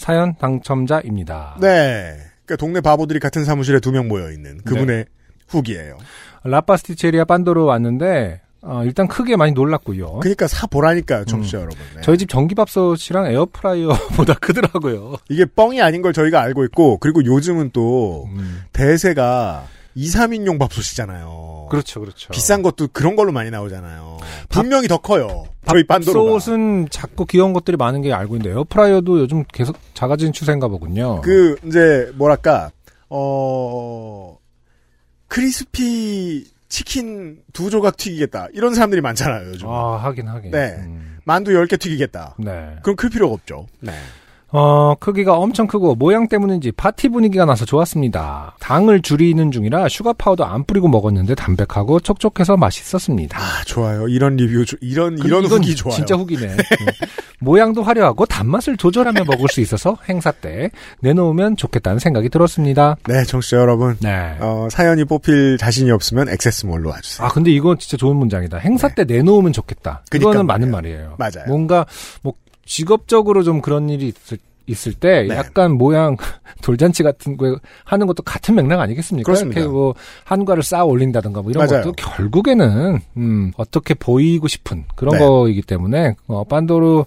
사연 당첨자입니다. 네. 그러니까 동네 바보들이 같은 사무실에 두 명 모여 있는 그분의 후기예요. 라파스티체리아 빤도로 왔는데 어, 일단 크게 많이 놀랐고요. 그러니까 사 보라니까 청취자 여러분. 네. 어? 저희 집 전기밥솥이랑 에어프라이어보다 크더라고요. 이게 뻥이 아닌 걸 저희가 알고 있고 그리고 요즘은 또 음, 대세가 2, 3인용 밥솥이잖아요. 그렇죠, 그렇죠. 비싼 것도 그런 걸로 많이 나오잖아요. 분명히 더 커요. 저희 빤도로가. 밥솥은 작고 귀여운 것들이 많은 게 알고 있는데 에어프라이어도 요즘 계속 작아지는 추세인가 보군요. 그 이제 뭐랄까 어 crispy 치킨 두 조각 튀기겠다 이런 사람들이 많잖아요 요즘. 아, 하긴 하긴. 네. 음, 만두 10개 튀기겠다. 네. 그럼 클 필요가 없죠. 네. 어, 크기가 엄청 크고 모양 때문인지 파티 분위기가 나서 좋았습니다. 당을 줄이는 중이라 슈가 파우더 안 뿌리고 먹었는데 담백하고 촉촉해서 맛있었습니다. 아 좋아요. 이런 리뷰 조- 이런 이런 후기 좋아요. 진짜 후기네. 음. 모양도 화려하고 단맛을 조절하며 먹을 수 있어서 행사 때 내놓으면 좋겠다는 생각이 들었습니다. 네, 청취자 여러분. 네. 어, 사연이 뽑힐 자신이 없으면 액세스몰로 와주세요. 아 근데 이건 진짜 좋은 문장이다. 행사 때 내놓으면 좋겠다. 네. 이거는 맞는. 말이에요. 맞아요. 뭔가 뭐 직업적으로 좀 그런 일이 있을, 있을 때 네. 약간 모양 돌잔치 같은 거 하는 것도 같은 맥락 아니겠습니까? 그렇습니다. 이렇게 뭐 한과를 쌓아 올린다든가 뭐 이런 맞아요. 것도 결국에는 음, 어떻게 보이고 싶은 그런 네. 거이기 때문에 어, 빤도로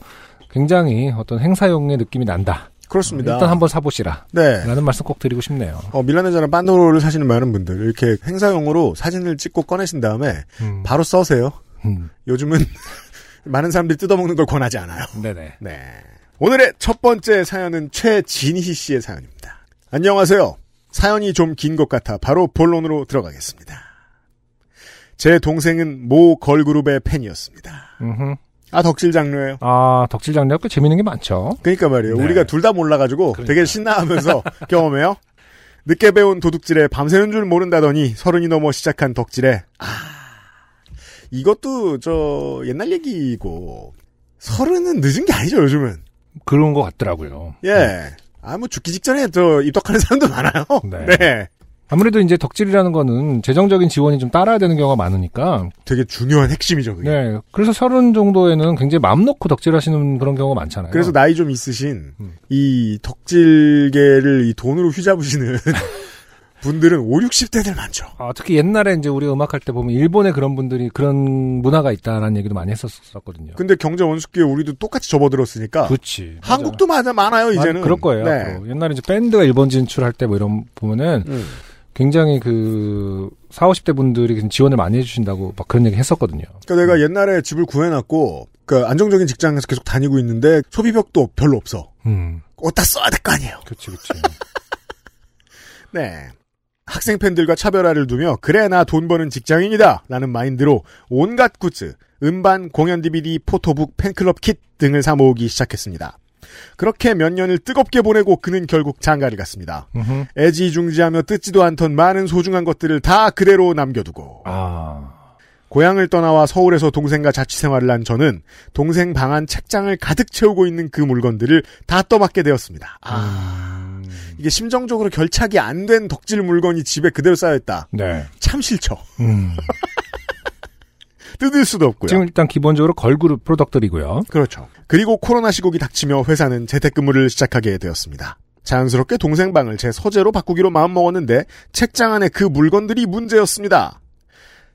굉장히 어떤 행사용의 느낌이 난다. 그렇습니다. 일단 한번 사보시라. 네. 라는 말씀 꼭 드리고 싶네요. 어, 밀라네자나 빤도로를 사시는 많은 분들 이렇게 행사용으로 사진을 찍고 꺼내신 다음에 음, 바로 써세요. 음, 요즘은 많은 사람들이 뜯어먹는 걸 권하지 않아요. 네네. 네. 오늘의 첫 번째 사연은 최진희 씨의 사연입니다. 안녕하세요. 사연이 좀 긴 것 같아 바로 본론으로 들어가겠습니다. 제 동생은 모 걸그룹의 팬이었습니다. 음흠. 아 덕질 장르예요. 아 덕질 장르가 꽤 재밌는 게 많죠. 그러니까 말이에요. 네. 우리가 둘 다 몰라가지고 그러니까. 되게 신나하면서 경험해요. 늦게 배운 도둑질에 밤새는 줄 모른다더니 서른이 넘어 시작한 덕질에 아 이것도 저 옛날 얘기고 서른은 늦은 게 아니죠 요즘은. 그런 것 같더라고요. 예. 아, 뭐 죽기 직전에 저 입덕하는 사람도 많아요. 네. 네. 아무래도 이제 덕질이라는 거는 재정적인 지원이 좀 따라야 되는 경우가 많으니까 되게 중요한 핵심이죠, 그게. 네 그래서 서른 정도에는 굉장히 마음 놓고 덕질하시는 그런 경우가 많잖아요. 그래서 나이 좀 있으신 음. 이 덕질계를 이 돈으로 휘잡으시는 분들은 5, 60대들 많죠. 아, 특히 옛날에 이제 우리 음악할 때 보면 일본에 그런 분들이 그런 문화가 있다라는 얘기도 많이 했었었거든요. 근데 경제 원숙기에 우리도 똑같이 접어들었으니까 그렇지. 한국도 맞아 많아요 이제는. 그럴 거예요. 네. 앞으로. 옛날에 이제 밴드가 일본 진출할 때 뭐 이런 보면은 음. 굉장히 그 4, 50대 분들이 지원을 많이 해주신다고 막 그런 얘기 했었거든요. 그러니까 내가 옛날에 집을 구해놨고 그 안정적인 직장에서 계속 다니고 있는데 소비벽도 별로 없어. 음, 어디다 써야 될 거 아니에요. 그렇지, 그렇지. 네. 학생 팬들과 차별화를 두며 그래 나 돈 버는 직장인이다 라는 마인드로 온갖 굿즈, 음반, 공연 DVD, 포토북, 팬클럽 킷 등을 사 모으기 시작했습니다. 그렇게 몇 년을 뜨겁게 보내고 그는 결국 장가를 갔습니다. 애지중지하며 뜯지도 않던 많은 소중한 것들을 다 그대로 남겨두고 아, 고향을 떠나와 서울에서 동생과 자취 생활을 한 저는 동생 방안 책장을 가득 채우고 있는 그 물건들을 다 떠맡게 되었습니다. 아, 음, 이게 심정적으로 결착이 안 된 덕질 물건이 집에 그대로 쌓여있다. 네. 참 싫죠. 음. 뜯을 수도 없고요. 지금 일단 기본적으로 걸그룹 product이고요. 그렇죠. 그리고 코로나 시국이 닥치며 회사는 재택근무를 시작하게 되었습니다. 자연스럽게 동생 방을 제 서재로 바꾸기로 마음먹었는데 책장 안에 그 물건들이 문제였습니다.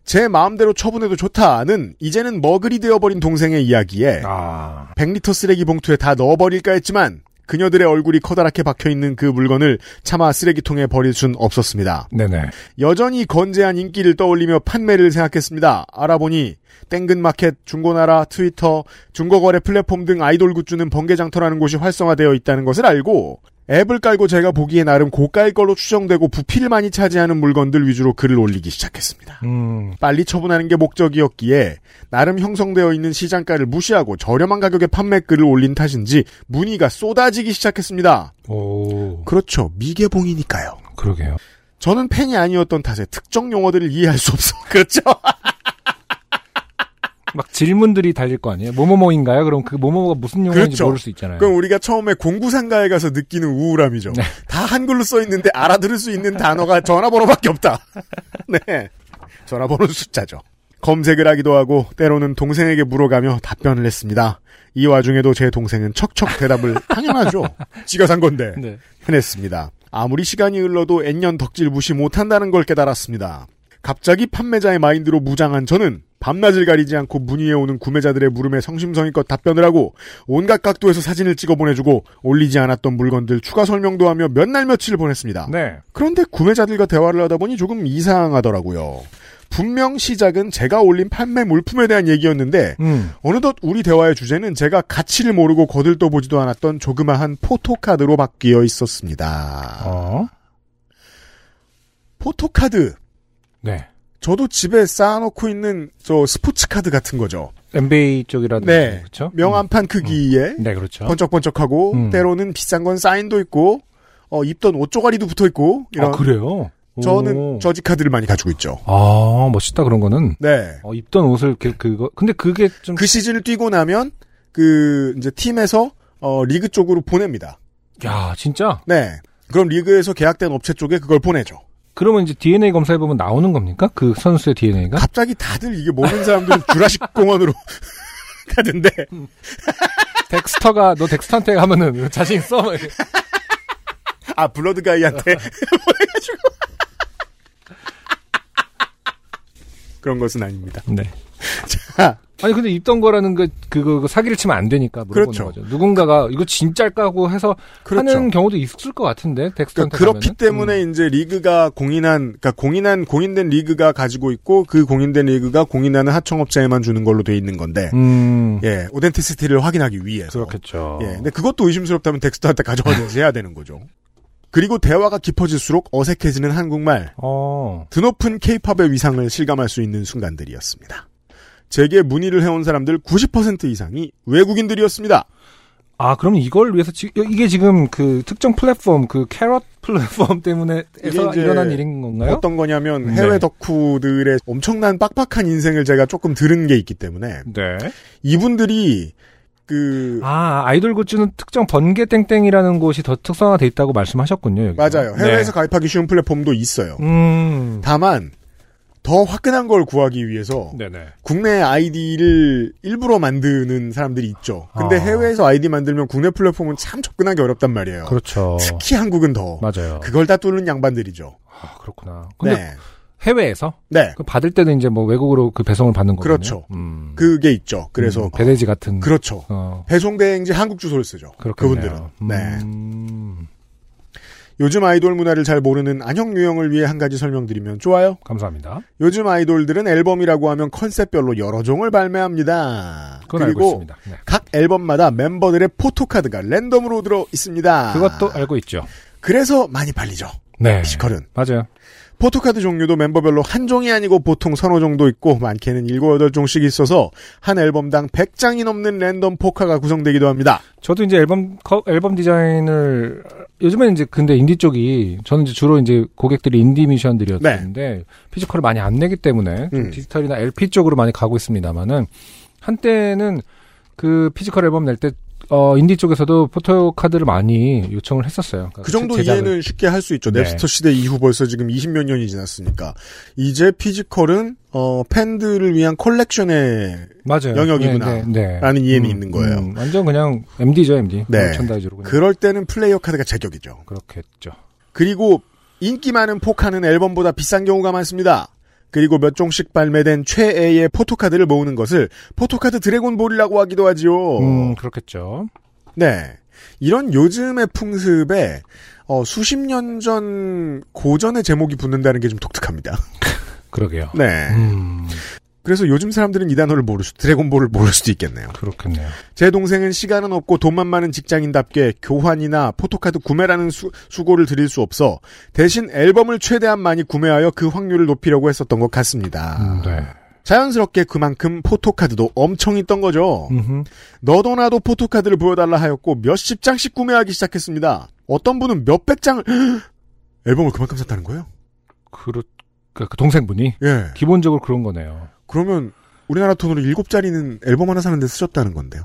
제 마음대로 처분해도 좋다는 이제는 머글이 되어버린 동생의 이야기에 아. 100리터 쓰레기 봉투에 다 넣어버릴까 했지만 그녀들의 얼굴이 커다랗게 박혀있는 그 물건을 차마 쓰레기통에 버릴 순 없었습니다. 네네. 여전히 건재한 인기를 떠올리며 판매를 생각했습니다. 알아보니 땡근마켓, 중고나라, 트위터, 중고거래 플랫폼 등 아이돌 굿즈는 번개장터라는 곳이 활성화되어 있다는 것을 알고 앱을 깔고 제가 보기에 나름 고가일 걸로 추정되고 부피를 많이 차지하는 물건들 위주로 글을 올리기 시작했습니다. 음. 빨리 처분하는 게 목적이었기에 나름 형성되어 있는 시장가를 무시하고 저렴한 가격에 판매 글을 올린 탓인지 문의가 쏟아지기 시작했습니다. 오. 그렇죠. 미개봉이니까요. 그러게요. 저는 팬이 아니었던 탓에 특정 용어들을 이해할 수 없어. 그렇죠. 막 질문들이 달릴 거 아니에요? 뭐뭐뭐인가요? 그럼 그 뭐뭐가 무슨 용어인지 그렇죠. 모를 수 있잖아요. 그럼 우리가 처음에 공구상가에 가서 느끼는 우울함이죠. 네. 다 한글로 써 있는데 알아들을 수 있는 단어가 전화번호밖에 없다. 네. 전화번호 숫자죠. 검색을 하기도 하고 때로는 동생에게 물어가며 답변을 했습니다. 이 와중에도 제 동생은 척척 대답을 당연하죠. 지가 산 건데 네. 해냈습니다. 아무리 시간이 흘러도 N년 덕질 무시 못한다는 걸 깨달았습니다. 갑자기 판매자의 마인드로 무장한 저는 밤낮을 가리지 않고 문의해오는 구매자들의 물음에 성심성의껏 답변을 하고 온갖 각도에서 사진을 찍어 보내주고 올리지 않았던 물건들 추가 설명도 하며 몇 날 며칠을 보냈습니다. 네. 그런데 구매자들과 대화를 하다 보니 조금 이상하더라고요. 분명 시작은 제가 올린 판매 물품에 대한 얘기였는데 음. 어느덧 우리 대화의 주제는 제가 가치를 모르고 거들떠 보지도 않았던 조그마한 포토카드로 바뀌어 있었습니다. 어. 포토카드. 네. 저도 집에 쌓아놓고 있는 저 스포츠 카드 같은 거죠. NBA 쪽이라든지 네. 그렇죠? 명함판 크기에 네, 그렇죠. 번쩍번쩍하고 음. 때로는 비싼 건 사인도 있고 어, 입던 옷 조가리도 붙어 있고 이런 아, 그래요? 저는 오. 저지 카드를 많이 가지고 있죠. 아, 멋있다 그런 거는. 네. 어, 입던 옷을 그, 그거 근데 그게 좀 그 시즌을 뛰고 나면 그 이제 팀에서 어, 리그 쪽으로 보냅니다. 야, 진짜? 네. 그럼 리그에서 계약된 업체 쪽에 그걸 보내죠. 그러면 이제 DNA 검사해 보면 나오는 겁니까? 그 선수의 DNA가? 갑자기 다들 이게 모르는 사람들은 주라식 공원으로 가던데 덱스터가 너 덱스터한테 가면은 자신 있어? 아 blood guy한테 보내가지고 그런 것은 아닙니다. 네. 자, 아니 근데 입던 거라는 그 그거 그 사기를 치면 안 되니까 물어보는 그렇죠. 거죠. 누군가가 이거 진짜일까고 해서 그렇죠. 하는 경우도 있을 것 같은데 덱스터한테 그러니까 그렇기? 때문에 음. 이제 리그가 공인한, 그러니까 공인한 공인된 리그가 가지고 있고 그 공인된 리그가 공인하는 하청업체에만 주는 걸로 돼 있는 건데, 음, 예, authenticity를 확인하기 위해서. 그렇겠죠. 예, 근데 그것도 의심스럽다면 덱스터한테 가져가든지 해야 되는 거죠. 그리고 대화가 깊어질수록 어색해지는 한국말, 어, 드높은 케이팝의 위상을 실감할 수 있는 순간들이었습니다. 제게 문의를 해온 사람들 90% 이상이 외국인들이었습니다. 아 그럼 이걸 위해서 지, 이게 지금 그 특정 플랫폼 그 캐럿 플랫폼 때문에 일어난 일인 건가요? 어떤 거냐면 네. 해외 덕후들의 엄청난 빡빡한 인생을 제가 조금 들은 게 있기 때문에 네. 이분들이 그 아 아이돌 굿즈는 특정 번개 땡땡이라는 곳이 더 특성화돼 있다고 말씀하셨군요. 여기서. 맞아요. 해외에서 네. 가입하기 쉬운 플랫폼도 있어요. 음. 다만 더 화끈한 걸 구하기 위해서 네네. 국내 아이디를 일부러 만드는 사람들이 있죠. 근데 아. 해외에서 아이디 만들면 국내 플랫폼은 참 접근하기 어렵단 말이에요. 그렇죠. 특히 한국은 더 맞아요. 그걸 다 뚫는 양반들이죠. 아, 그렇구나. 근데 네. 해외에서 네. 그 받을 때는 이제 뭐 외국으로 그 배송을 받는 거군요. 그렇죠. 음. 그게 있죠. 그래서 음, 배대지 같은. 그렇죠. 어. 배송 대행지 한국 주소를 쓰죠. 그렇겠네요. 그분들은. 네. 음, 요즘 아이돌 문화를 잘 모르는 안녕 유형을 위해 한 가지 설명드리면 좋아요. 감사합니다. 요즘 아이돌들은 앨범이라고 하면 컨셉별로 여러 종을 발매합니다. 그리고. 네. 각 앨범마다 멤버들의 포토카드가 랜덤으로 들어 있습니다. 그것도 알고 있죠. 그래서 많이 팔리죠. 네. physical은. 맞아요. 포토카드 종류도 멤버별로 한 종이 아니고 보통 서너 종도 있고 많게는 일곱 여덟 종씩 있어서 한 앨범당 100장이 넘는 랜덤 포카가 구성되기도 합니다. 저도 이제 앨범 커- 앨범 디자인을 요즘에는 이제 근데 인디 쪽이 저는 이제 주로 이제 고객들이 인디 뮤지션들이었는데 physical을 많이 안 내기 때문에 좀 음. 디지털이나 LP 쪽으로 많이 가고 있습니다만은 한때는 그 physical 앨범 낼 때 어, 인디 쪽에서도 포토 카드를 많이 요청을 했었어요. 그러니까 그 정도 제작을. 이해는 쉽게 할 수 있죠. 네. 냅스터 시대 이후 벌써 지금 20몇 년이 지났으니까. 이제 physical은 어, 팬들을 위한 컬렉션의 맞아요. 영역이구나. 네, 네, 네. 라는 이해는 있는 거예요. 음, 완전 그냥 MD죠, MD. 네. 그럴 때는 플레이어 카드가 제격이죠. 그렇겠죠. 그리고 인기 많은 포카는 앨범보다 비싼 경우가 많습니다. 그리고 몇 종씩 발매된 최애의 포토카드를 모으는 것을 포토카드 드래곤볼이라고 하기도 하지요. 음, 그렇겠죠. 네. 이런 요즘의 풍습에 어, 수십 년 전 고전의 제목이 붙는다는 게 좀 독특합니다. 그러게요. 네. 음, 그래서 요즘 사람들은 이 단어를 모를 수, 드래곤볼을 모를 수도 있겠네요. 그렇겠네요. 제 동생은 시간은 없고 돈만 많은 직장인답게 교환이나 포토카드 구매라는 수, 수고를 드릴 수 없어 대신 앨범을 최대한 많이 구매하여 그 확률을 높이려고 했었던 것 같습니다. 음, 네. 자연스럽게 그만큼 포토카드도 엄청 있던 거죠. 음흠. 너도 나도 포토카드를 보여달라 하였고 몇십 장씩 구매하기 시작했습니다. 어떤 분은 몇백 장을 앨범을 그만큼 샀다는 거예요? 그렇, 그, 그 동생분이 예. 기본적으로 그런 거네요. 그러면 우리나라 돈으로 일곱 짜리는 앨범 하나 사는데 쓰셨다는 건데요.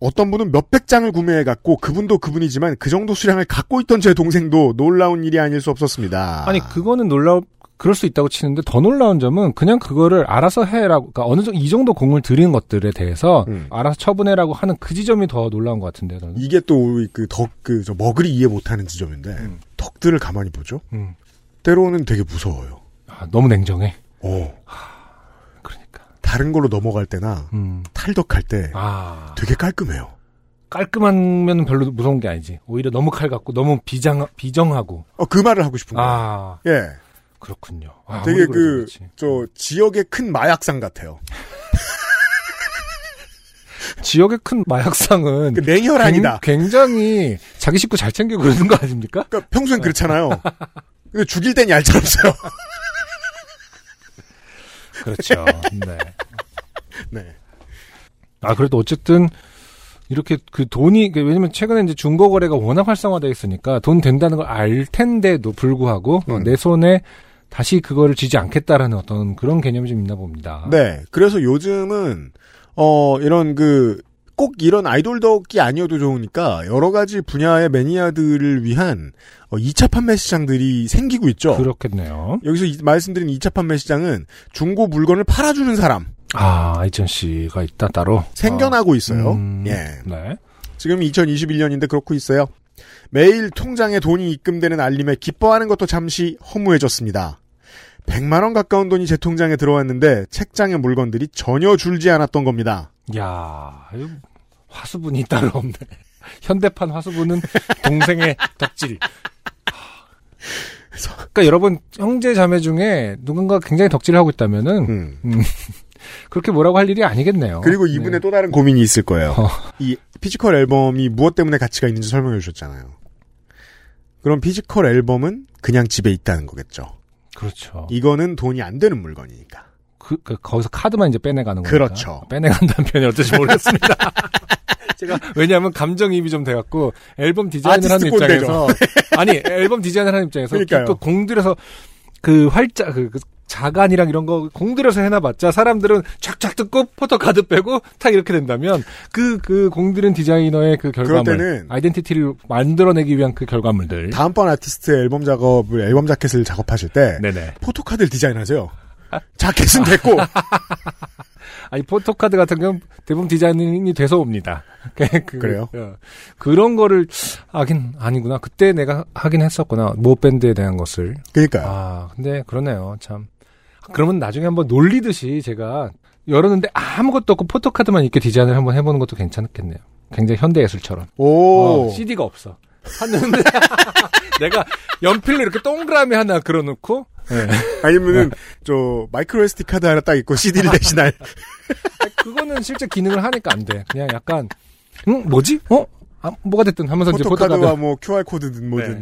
어떤 분은 몇백 장을 구매해갖고 그분도 그분이지만 그 정도 수량을 갖고 있던 제 동생도 놀라운 일이 아닐 수 없었습니다. 아니 그거는 놀라 그럴 수 있다고 치는데 더 놀라운 점은 그냥 그거를 알아서 해라고 그러니까 어느 정도 이 정도 공을 들인 것들에 대해서 음. 알아서 처분해라고 하는 그 지점이 더 놀라운 것 같은데 저는. 이게 또 우리 그 덕, 그, 저, 머글이 이해 못하는 지점인데, 음. 덕들을 가만히 보죠? 음. 때로는 되게 무서워요. 아, 너무 냉정해. 어. 다른 걸로 넘어갈 때나, 음. 탈덕할 때, 아 되게 깔끔해요. 깔끔하면 별로 무서운 게 아니지. 오히려 너무 칼 같고 너무 비장 비정하고. 어, 그 말을 하고 싶은 거예요. 아 예. 그렇군요. 아, 되게 그. 저, 지역의 큰 마약상 같아요. 지역의 큰 마약상은 그 냉혈한이다. 굉- 굉장히 자기 식구 잘 챙기고 그러는 거 아닙니까? 그러니까 평소엔 그렇잖아요. 근데 죽일 땐 얄짤없어요. 그렇죠. 네. 네. 아 그래도 어쨌든 이렇게 그 돈이 그 왜냐면 최근에 이제 중고 거래가 워낙 활성화돼 있으니까 돈 된다는 걸 알 텐데도 불구하고 어, 음. 내 손에 다시 그거를 쥐지 않겠다라는 어떤 그런 개념이 좀 있나 봅니다. 네. 그래서 요즘은, 어, 이런 그, 꼭 이런 아이돌 덕이 아니어도 좋으니까 여러 가지 분야의 매니아들을 위한 어, 2차 판매 시장들이 생기고 있죠. 그렇겠네요. 여기서 이- 말씀드린 2차 판매 시장은 중고 물건을 팔아주는 사람 아 아이전 씨가 있다 따로 생겨나고 있어요. 음, 예. 네. 지금 2021년인데 그렇고 있어요. 매일 통장에 돈이 입금되는 알림에 기뻐하는 것도 잠시 허무해졌습니다. 100만 원 가까운 돈이 제 통장에 들어왔는데 책장의 물건들이 전혀 줄지 않았던 겁니다. 야 화수분이 따로 없네. 현대판 화수분은 동생의 덕질. 그러니까 여러분 형제 자매 중에 누군가 굉장히 덕질을 하고 있다면은 음. 그렇게 뭐라고 할 일이 아니겠네요. 그리고 이분의 네. 또 다른 고민이 있을 거예요. 어. 이 physical 앨범이 무엇 때문에 가치가 있는지 설명해 주셨잖아요. 그럼 physical 앨범은 그냥 집에 있다는 거겠죠. 그렇죠. 이거는 돈이 안 되는 물건이니까. 그, 그 거기서 카드만 이제 빼내가는 거니까. 그렇죠. 빼내간다는 표현이 어떨지 모르겠습니다. 제가 왜냐하면 감정이입이 좀 돼갖고 앨범 디자인을 하는. 입장에서 아니 앨범 디자인을 하는 입장에서. 그 공들여서 그 활자 그, 그 자간이랑 이런 거 공들여서 해놔봤자 사람들은 쫙쫙 뜯고 포토카드 빼고 탁 이렇게 된다면 그 그 공들인 디자이너의 그 결과물 아이덴티티를 만들어내기 위한 그 결과물들 다음번 아티스트 앨범 작업을 앨범 자켓을 작업하실 때 네네 포토카드를 디자인하세요. 자켓은 됐고 아니 포토카드 같은 경우는 대부분 디자인이 돼서 옵니다. 그, 그래요? 어, 그런 거를 하긴 아니구나. 그때 내가 하긴 했었구나. 모 밴드에 대한 것을. 그러니까요. 아 근데 그러네요. 참. 그러면 나중에 한번 놀리듯이 제가 열었는데 아무것도 없고 포토카드만 이렇게 디자인을 한번 해보는 것도 괜찮겠네요. 굉장히 현대 예술처럼. 오 어, CD가 없어. 샀는데 내가 연필로 이렇게 동그라미 하나 그려놓고 네. 아니면은 저 micro SD 카드 하나 딱 있고 CD를 대신할 그거는 실제 기능을 하니까 안 돼. 그냥 약간, 응, 뭐지? 어? 아, 뭐가 됐든 하면서 이제 포토카드와 포토카드. 뭐 QR 코드든 뭐든 네.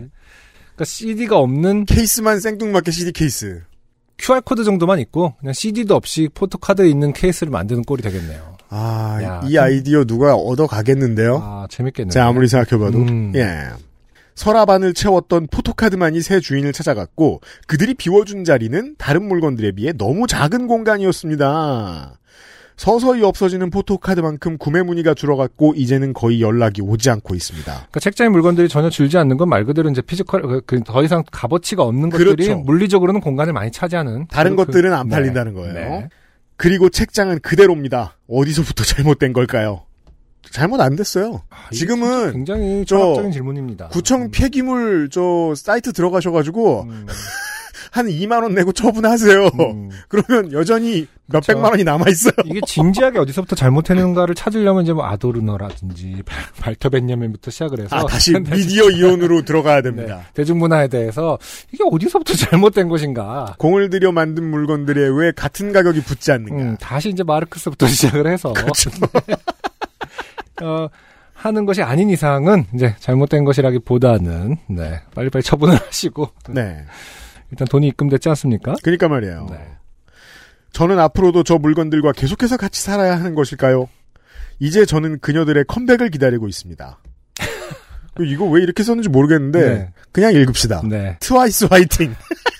그러니까 CD가 없는 케이스만 생뚱맞게 CD 케이스. QR코드 정도만 있고, 그냥 CD도 없이 포토 카드에 있는 케이스를 만드는 꼴이 되겠네요. 아, 야, 이 아이디어 누가 얻어 가겠는데요? 아, 재밌겠네요. 제가 아무리 생각해봐도. 음. 예. 서랍안을 채웠던 포토카드만이 새 주인을 찾아갔고 그들이 비워준 자리는 다른 물건들에 비해 너무 작은 공간이었습니다. 서서히 없어지는 포토카드만큼 구매 문의가 줄어갔고 이제는 거의 연락이 오지 않고 있습니다. 그러니까 책장의 물건들이 전혀 줄지 않는 건 말 그대로 이제 physical 그- 그더 이상 값어치가 없는 것들이 그렇죠. 물리적으로는 공간을 많이 차지하는 다른 그- 것들은 안 네. 팔린다는 거예요. 네. 그리고 책장은 그대로입니다. 어디서부터 잘못된 걸까요? 잘못 안 됐어요. 아, 지금은 굉장히 저 철학적인 질문입니다. 구청 음. 폐기물 저 사이트 들어가셔가지고 음, 한 2만 원 내고 처분하세요. 음. 그러면 여전히 몇 그쵸. 백만 원이 남아 있어요. 이게 진지하게 어디서부터 잘못했는가를 찾으려면 이제 뭐 아도르너라든지 발- 발터벤야민부터 시작을 해서 아, 다시 미디어 이론으로 들어가야 네, 됩니다. 대중문화에 대해서 이게 어디서부터 잘못된 것인가. 공을 들여 만든 물건들에 왜 같은 가격이 붙지 않는가? 음, 다시 이제 마르크스부터 시작을 해서 그렇죠. 어, 하는 것이 아닌 이상은 이제 잘못된 것이라기보다는 네, 빨리빨리 처분을 하시고 네. 일단 돈이 입금됐지 않습니까? 그러니까 말이에요. 네. 저는 앞으로도 저 물건들과 계속해서 같이 살아야 하는 것일까요? 이제 저는 그녀들의 컴백을 기다리고 있습니다. 이거 왜 이렇게 썼는지 모르겠는데 네. 그냥 읽읍시다. 네. 트와이스 화이팅.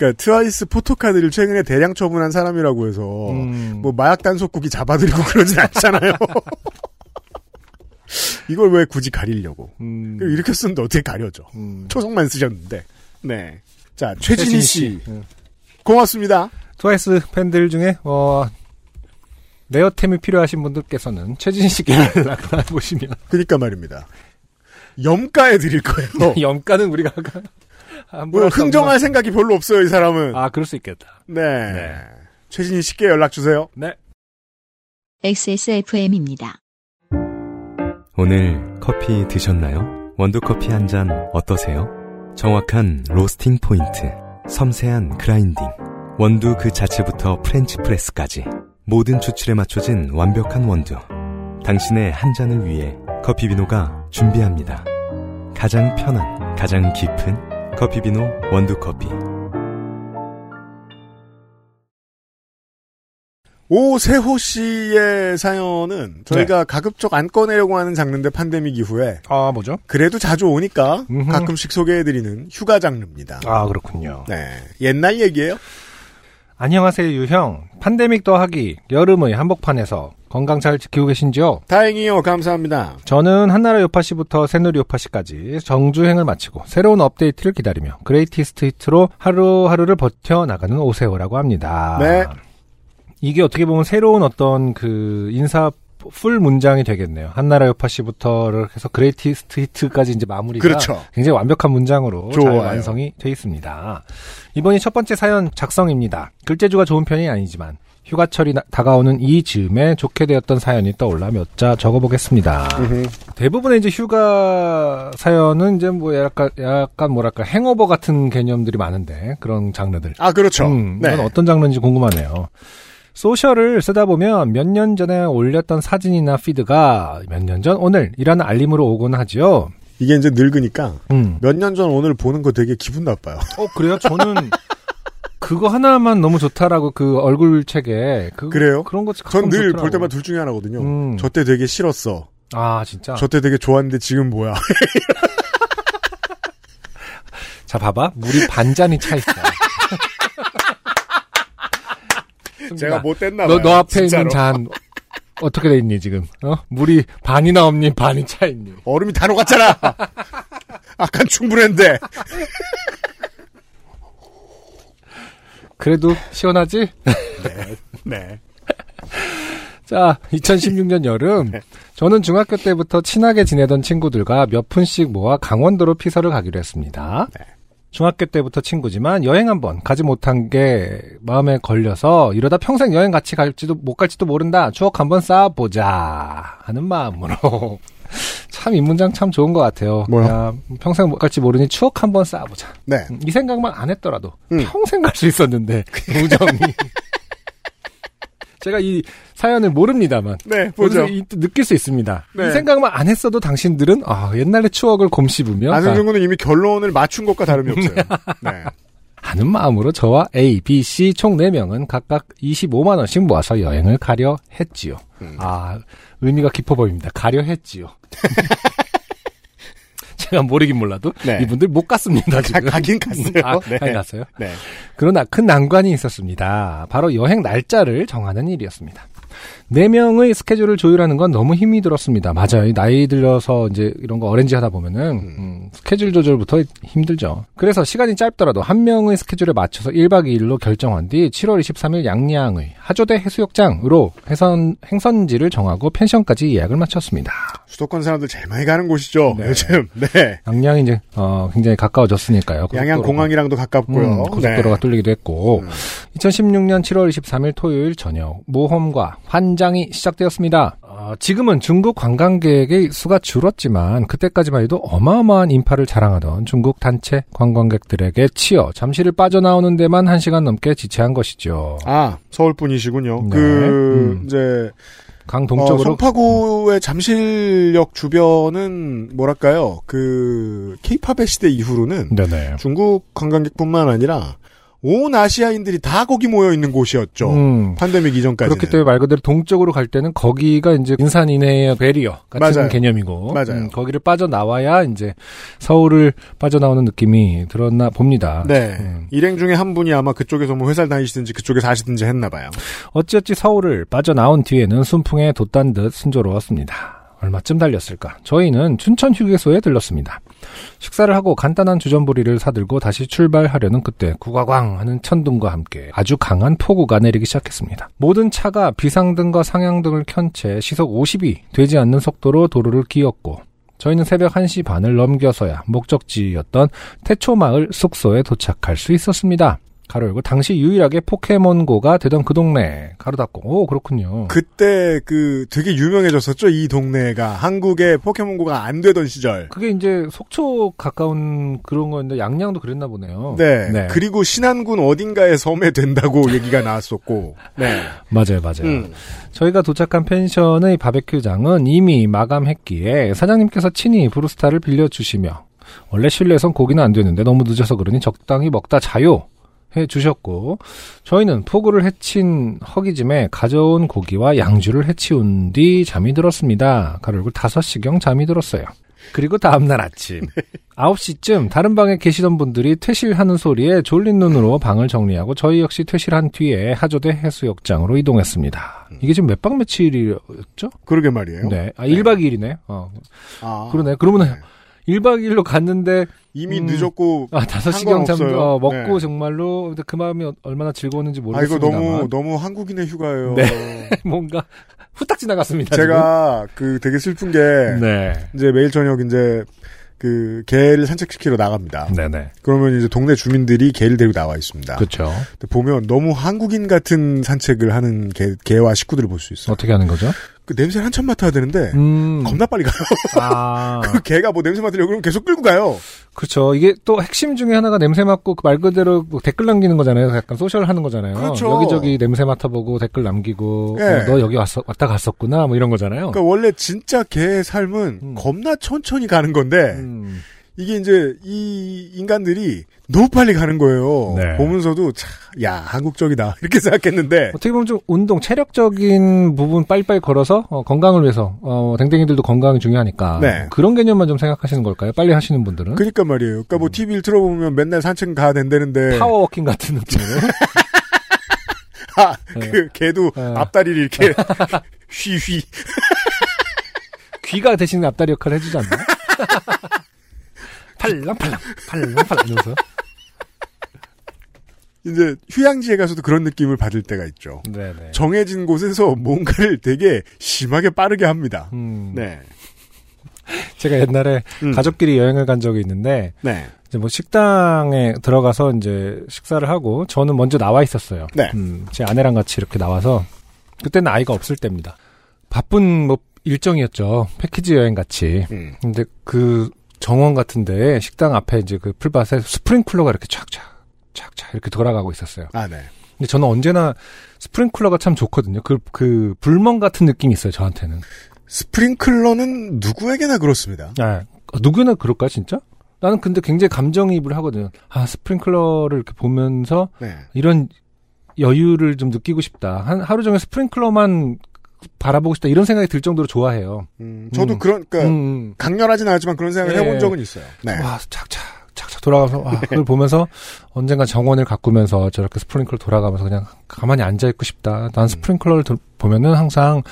그러니까 트와이스 포토카드를 최근에 대량 처분한 사람이라고 해서 음, 뭐 마약 단속국이 잡아들이고 그러진 않잖아요. 이걸 왜 굳이 가리려고? 음, 이렇게 쓰는데 어떻게 가려져? 음. 초성만 쓰셨는데. 네. 자, 최진희 씨. 음. 고맙습니다. 트와이스 팬들 중에 어, 레어템이 필요하신 분들께서는 최진희 씨께 연락을 해보시면 그니까 말입니다. 염가에 드릴 거예요. 염가는 우리가 아까 뭐 흥정할 생각이 별로 없어요, 이 사람은. 아 그럴 수 있겠다. 네. 네. 최진희 씨께 연락 주세요. 네. XSFM입니다. 오늘 커피 드셨나요? 원두 커피 한 잔 어떠세요? 정확한 로스팅 포인트, 섬세한 grinding, 원두 그 자체부터 French press까지 모든 추출에 맞춰진 완벽한 원두. 당신의 한 잔을 위해 커피비노가 준비합니다. 가장 편한, 가장 깊은 커피비노 원두커피. 오세호 씨의 사연은 저희가 가급적 안 꺼내려고 하는 장르인데 팬데믹 이후에 아 뭐죠? 그래도 자주 오니까 음흠. 가끔씩 소개해드리는 휴가 장르입니다. 아 그렇군요. 네. 옛날 얘기예요? 안녕하세요 유형. 팬데믹 더하기 여름의 한복판에서 건강 잘 지키고 계신지요? 다행이요. 감사합니다. 저는 한나라 요파시부터 새누리 요파시까지 정주행을 마치고 새로운 업데이트를 기다리며 greatest hit로 하루하루를 버텨나가는 오세호라고 합니다. 네. 이게 어떻게 보면 새로운 어떤 그 인사 full 문장이 되겠네요. 한나라 요 파시부터를 해서 greatest hit까지 이제 마무리가 그렇죠. 굉장히 완벽한 문장으로 잘 좋아요. 완성이 돼 있습니다. 이번이 첫 번째 사연 작성입니다. 글재주가 좋은 편이 아니지만 휴가철이 나- 다가오는 이 즈음에 좋게 되었던 사연이 떠올라 몇 자 적어보겠습니다. 대부분의 이제 휴가 사연은 이제 뭐 약간 약간 뭐랄까 행오버 같은 개념들이 많은데 그런 장르들. 아, 그렇죠. 음, 네. 이건 어떤 장르인지 궁금하네요. 소셜을 쓰다 보면 몇 년 전에 올렸던 사진이나 피드가 몇 년 전 오늘이라는 알림으로 오곤 하지요. 이게 이제 늙으니까 음. 몇년 전 오늘 보는 거 되게 기분 나빠요. 어 그래요? 저는 그거 하나만 너무 좋다라고 그 얼굴 책에 그 그래요? 그런 거전늘 볼 때마다 둘 중에 하나거든요. 음. 저때 되게 싫었어. 아 진짜. 저때 되게 좋았는데 지금 뭐야? 자 봐봐 물이 반 잔이 차 있어. 제가 못됐나. 너, 너 앞에 진짜로. 있는 잔 어떻게 돼 있니 지금? 어? 물이 반이나 없니 반이 차 있니? 얼음이 다 녹았잖아. 아까 충분했는데. 그래도 시원하지? 네. 자, 2016년 여름, 저는 중학교 때부터 친하게 지내던 친구들과 몇 푼씩 모아 강원도로 피서를 가기로 했습니다. 중학교 때부터 친구지만 여행 한번 가지 못한 게 마음에 걸려서 이러다 평생 여행 같이 갈지도 못 갈지도 모른다. 추억 한번 쌓아보자 하는 마음으로. 참 이 문장 참 좋은 것 같아요. 뭐요? 야, 평생 못 갈지 모르니 추억 한번 쌓아보자. 네. 음, 이 생각만 안 했더라도 음. 평생 갈 수 있었는데 우정이. 제가 이 사연을 모릅니다만 네, 보죠. 보죠. 느낄 수 있습니다. 네. 이 생각만 안 했어도 당신들은 아 옛날의 추억을 곰씹으며 안승준 군은 이미 결론을 맞춘 것과 다름이 없어요. 네. 하는 마음으로 저와 A, B, C 총 4명은 각각 25만 원씩 모아서 여행을 가려 했지요. 음. 아 의미가 깊어 보입니다. 가려 했지요. 제가 모르긴 몰라도 네. 이분들 못 갔습니다. 가, 지금. 가 긴 갔어요. 아, 네. 가긴 갔어요. 네. 그러나 큰 난관이 있었습니다. 바로 여행 날짜를 정하는 일이었습니다. 네 명의 스케줄을 조율하는 건 너무 힘이 들었습니다. 맞아요. 이 나이 들려서 이제 이런 거 어렌지 하다 보면은 음, 스케줄 조절부터 힘들죠. 그래서 시간이 짧더라도 한 명의 스케줄에 맞춰서 1박 2일로 결정한 뒤 7월 23일 양양의 하조대 해수욕장으로 해선 행선지를 정하고 펜션까지 예약을 마쳤습니다. 수도권 사람들 제일 많이 가는 곳이죠. 네. 요즘. 네. 양양이 이제 어, 굉장히 가까워졌으니까요. 양양 고속도로가. 공항이랑도 가깝고요. 음, 고속도로가 네. 뚫리기도 했고 음. 2016년 7월 23일 토요일 저녁 모험과 환 장이 시작되었습니다. 어, 지금은 중국 관광객의 수가 줄었지만 그때까지만 해도 어마어마한 인파를 자랑하던 중국 단체 관광객들에게 치여 잠시를 빠져나오는 데만 1시간 넘게 지체한 것이죠. 아, 서울 분이시군요. 네. 그, 음. 이제, 강 어, 동쪽으로 성파구의 잠실역 주변은, 뭐랄까요, 그, 케이팝의 시대 이후로는 네네. 중국 관광객뿐만 아니라 온 아시아인들이 다 거기 모여 있는 곳이었죠. 음, 팬데믹 이전까지. 그렇기 때문에 말 그대로 동쪽으로 갈 때는 거기가 이제 인산 이내의 베리어 같은 맞아요. 개념이고 맞아요. 음, 거기를 빠져 나와야 이제 서울을 빠져 나오는 느낌이 들었나 봅니다. 네. 음. 일행 중에 한 분이 아마 그쪽에서 뭐 회사를 다니시든지 그쪽에 사시든지 했나 봐요. 어찌어찌 서울을 빠져 나온 뒤에는 순풍에 돛단 듯 순조로웠습니다. 얼마쯤 달렸을까? 저희는 춘천 휴게소에 들렀습니다. 식사를 하고 간단한 주전부리를 사들고 다시 출발하려는 그때 구가광 하는 천둥과 함께 아주 강한 폭우가 내리기 시작했습니다. 모든 차가 비상등과 상향등을 켠 채 시속 50이 되지 않는 속도로 도로를 기었고 저희는 새벽 1시 반을 넘겨서야 목적지였던 태초마을 숙소에 도착할 수 있었습니다. 가로 열고 당시 유일하게 포켓몬고가 되던 그 동네 가로 닫고 오 그렇군요. 그때 그 되게 유명해졌었죠. 이 동네가 한국에 포켓몬고가 안 되던 시절. 그게 이제 속초 가까운 그런 거였는데 양양도 그랬나 보네요. 네. 그리고 신안군 어딘가에 섬에 된다고 얘기가 나왔었고. 네. 맞아요, 맞아요. 음. 저희가 도착한 펜션의 바베큐장은 이미 마감했기에 사장님께서 친히 브루스타를 빌려주시며 원래 실내에선 고기는 안 되는데 너무 늦어서 그러니 적당히 먹다 자요. 해 주셨고 저희는 폭우를 해친 허기짐에 가져온 고기와 양주를 해치운 뒤 잠이 들었습니다. 가로고 5시경 잠이 들었어요. 그리고 다음날 아침 9시쯤 다른 방에 계시던 분들이 퇴실하는 소리에 졸린 눈으로 방을 정리하고 저희 역시 퇴실한 뒤에 하조대 해수욕장으로 이동했습니다. 이게 지금 몇 박 며칠이었죠? 그러게 말이에요. 네. 아, 1박 2일이네. 어. 아, 그러네. 그러면 네. 은 1박 2일로 갔는데 이미 음. 늦었고 아, 5시 경 잠 상관없어요. 어, 먹고 네. 정말로 그 마음이 얼마나 즐거웠는지 아 이거 모르겠습니다. 너무 너무 한국인의 휴가예요. 뭔가 후딱 지나갔습니다. 제가 그 되게 슬픈 게 지금. 네. 이제 매일 저녁 이제 그 개를 산책시키러 나갑니다. 네, 네. 그러면 이제 동네 주민들이 개를 데리고 나와 있습니다. 그렇죠. 근데 보면 너무 한국인 같은 산책을 하는 개, 개와 식구들을 볼 수 있어요. 어떻게 하는 거죠? 그 냄새를 한참 맡아야 되는데 음. 겁나 빨리 가요. 아. 그 개가 뭐 냄새 맡으려고 그러면 계속 끌고 가요. 그렇죠. 이게 또 핵심 중에 하나가 냄새 맡고 그말 그대로 뭐 댓글 남기는 거잖아요. 약간 소셜 하는 거잖아요. 그렇죠. 여기저기 냄새 맡아보고 댓글 남기고 예. 어, 너 여기 왔어, 왔다 갔었구나 뭐 이런 거잖아요. 그러니까 원래 진짜 개의 삶은 음. 겁나 천천히 가는 건데 음. 이게 이제 이 인간들이 너무 빨리 가는 거예요. 네. 보면서도 참, 야 한국적이다 이렇게 생각했는데 어떻게 보면 좀 운동, 체력적인 부분 빨리빨리 걸어서 어, 건강을 위해서 어, 댕댕이들도 건강이 중요하니까 네. 그런 개념만 좀 생각하시는 걸까요? 빨리 하시는 분들은 그러니까 말이에요. 그러니까 뭐 TV를 틀어보면 맨날 산책 가야 된다는데 음. 파워워킹 같은 느낌으로 아, 네. 그 개도 네. 앞다리를 이렇게 휘휘 귀가 대신 앞다리 역할을 해주지 않나? 팔랑팔랑 팔랑팔랑 이러면서 이제 휴양지에 가서도 그런 느낌을 받을 때가 있죠. 네네. 정해진 곳에서 뭔가를 되게 심하게 빠르게 합니다. 음, 네. 제가 옛날에 음. 가족끼리 여행을 간 적이 있는데 네. 이제 뭐 식당에 들어가서 이제 식사를 하고 저는 먼저 나와 있었어요. 네. 음, 제 아내랑 같이 이렇게 나와서 그때는 아이가 없을 때입니다. 바쁜 뭐 일정이었죠. 패키지 여행 같이. 음. 근데 그 정원 같은데 식당 앞에 이제 그 풀밭에 스프링클러가 이렇게 촥촥 촥촥 이렇게 돌아가고 있었어요. 아, 네. 근데 저는 언제나 스프링클러가 참 좋거든요. 그, 그, 불멍 같은 느낌이 있어요, 저한테는. 스프링클러는 누구에게나 그렇습니다. 아, 누구나 그럴까, 진짜? 나는 근데 굉장히 감정이입을 하거든요. 아, 스프링클러를 이렇게 보면서 네. 이런 여유를 좀 느끼고 싶다. 한, 하루 종일 스프링클러만 바라보고 싶다 이런 생각이 들 정도로 좋아해요. 음, 저도 음. 그런 그러니까 음, 강렬하진 않았지만 그런 생각을 네. 해본 적은 있어요. 네. 와, 착착, 착착 돌아가서, 와, 그걸 보면서 언젠가 정원을 가꾸면서 저렇게 스프링클러 돌아가면서 그냥 가만히 앉아 있고 싶다. 음. 난 스프링클러를 들- 보면은 항상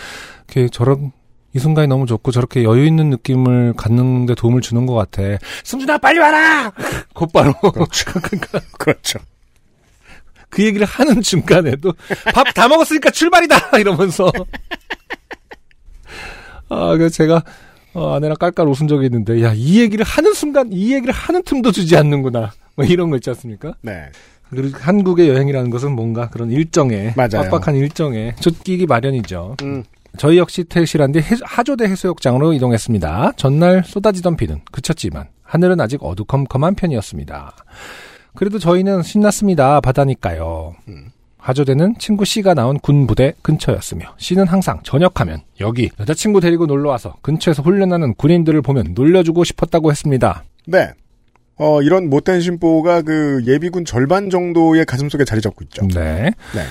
이렇게 저런, 이 순간이 너무 좋고 저렇게 여유 있는 느낌을 갖는데 도움을 주는 것 같아. 승준아, 빨리 와라! 곧바로. 그렇죠. 그렇죠. 그 얘기를 하는 중간에도 밥 다 먹었으니까 출발이다! 이러면서. 아, 그래서 제가 어, 아내랑 깔깔 웃은 적이 있는데, 야, 이 얘기를 하는 순간, 이 얘기를 하는 틈도 주지 않는구나. 뭐 이런 거 있지 않습니까? 네. 그리고 한국의 여행이라는 것은 뭔가 그런 일정에, 맞아요. 빡빡한 일정에 쫓기기 마련이죠. 음. 저희 역시 해- 하조대 해수욕장으로 이동했습니다. 전날 쏟아지던 비는 그쳤지만 하늘은 아직 어두컴컴한 편이었습니다. 그래도 저희는 신났습니다. 바다니까요. 음. 하조대는 친구 C가 나온 군 부대 근처였으며 C는 항상 저녁하면 여기 여자친구 데리고 놀러와서 근처에서 훈련하는 군인들을 보면 놀려주고 싶었다고 했습니다. 네. 어, 이런 못된 심보가 그 예비군 절반 정도의 가슴속에 자리 잡고 있죠. 네. 네.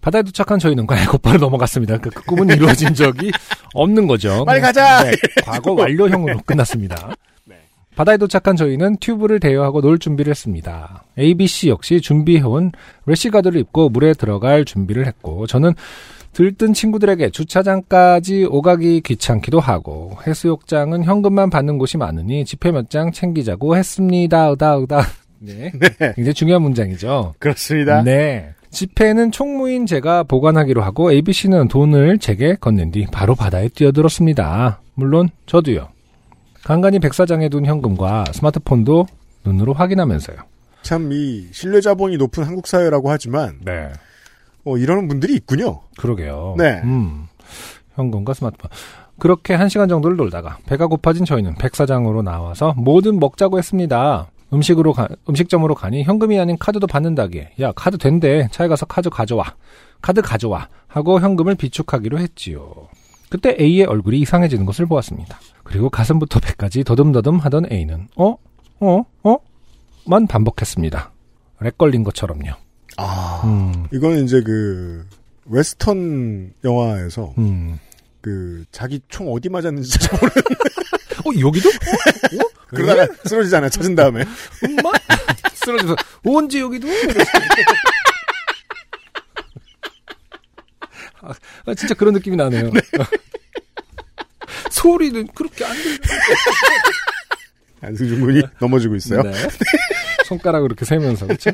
바다에 도착한 저희는 과연 곧바로 넘어갔습니다. 그 꿈은 이루어진 적이 없는 거죠. 빨리 가자! 네, 과거 완료형으로 끝났습니다. 네. 바다에 도착한 저희는 튜브를 대여하고 놀 준비를 했습니다. ABC 역시 준비해온 래시가드를 입고 물에 들어갈 준비를 했고 저는 들뜬 친구들에게 주차장까지 오가기 귀찮기도 하고 해수욕장은 현금만 받는 곳이 많으니 지폐 몇 장 챙기자고 했습니다. 으다 으다. 네. 굉장히 중요한 문장이죠. 그렇습니다. 네. 지폐는 총무인 제가 보관하기로 하고 ABC는 돈을 제게 건넨 뒤 바로 바다에 뛰어들었습니다. 물론 저도요. 간간히 백사장에 둔 현금과 스마트폰도 눈으로 확인하면서요. 참 이 신뢰 자본이 높은 한국 사회라고 하지만 네. 어, 이러는 분들이 있군요. 그러게요. 네. 음. 현금과 스마트폰. 그렇게 한 시간 정도를 놀다가 배가 고파진 저희는 백사장으로 나와서 뭐든 먹자고 했습니다. 음식으로 가- 음식점으로 가니 현금이 아닌 카드도 받는다기에 야 카드 된대 차에 가서 카드 가져와 카드 가져와 하고 현금을 비축하기로 했지요. 그때 A의 얼굴이 이상해지는 것을 보았습니다. 그리고 가슴부터 배까지 더듬더듬 하던 A는 어? 어? 어? 만 반복했습니다. lag 걸린 것처럼요. 아, 음, 이거는 이제 그 웨스턴 영화에서 음. 그 자기 총 어디 맞았는지 찾아보는 어, 여기도? 어? 어? 그러다가 쓰러지잖아요. 찾은 다음에. 엄마? 쓰러져서 언제 여기도? 아, 아, 진짜 그런 느낌이 나네요. 소리는 그렇게 안 들려. 안승준 군이 넘어지고 있어요. 네. 손가락으로 이렇게 세면서 그렇죠?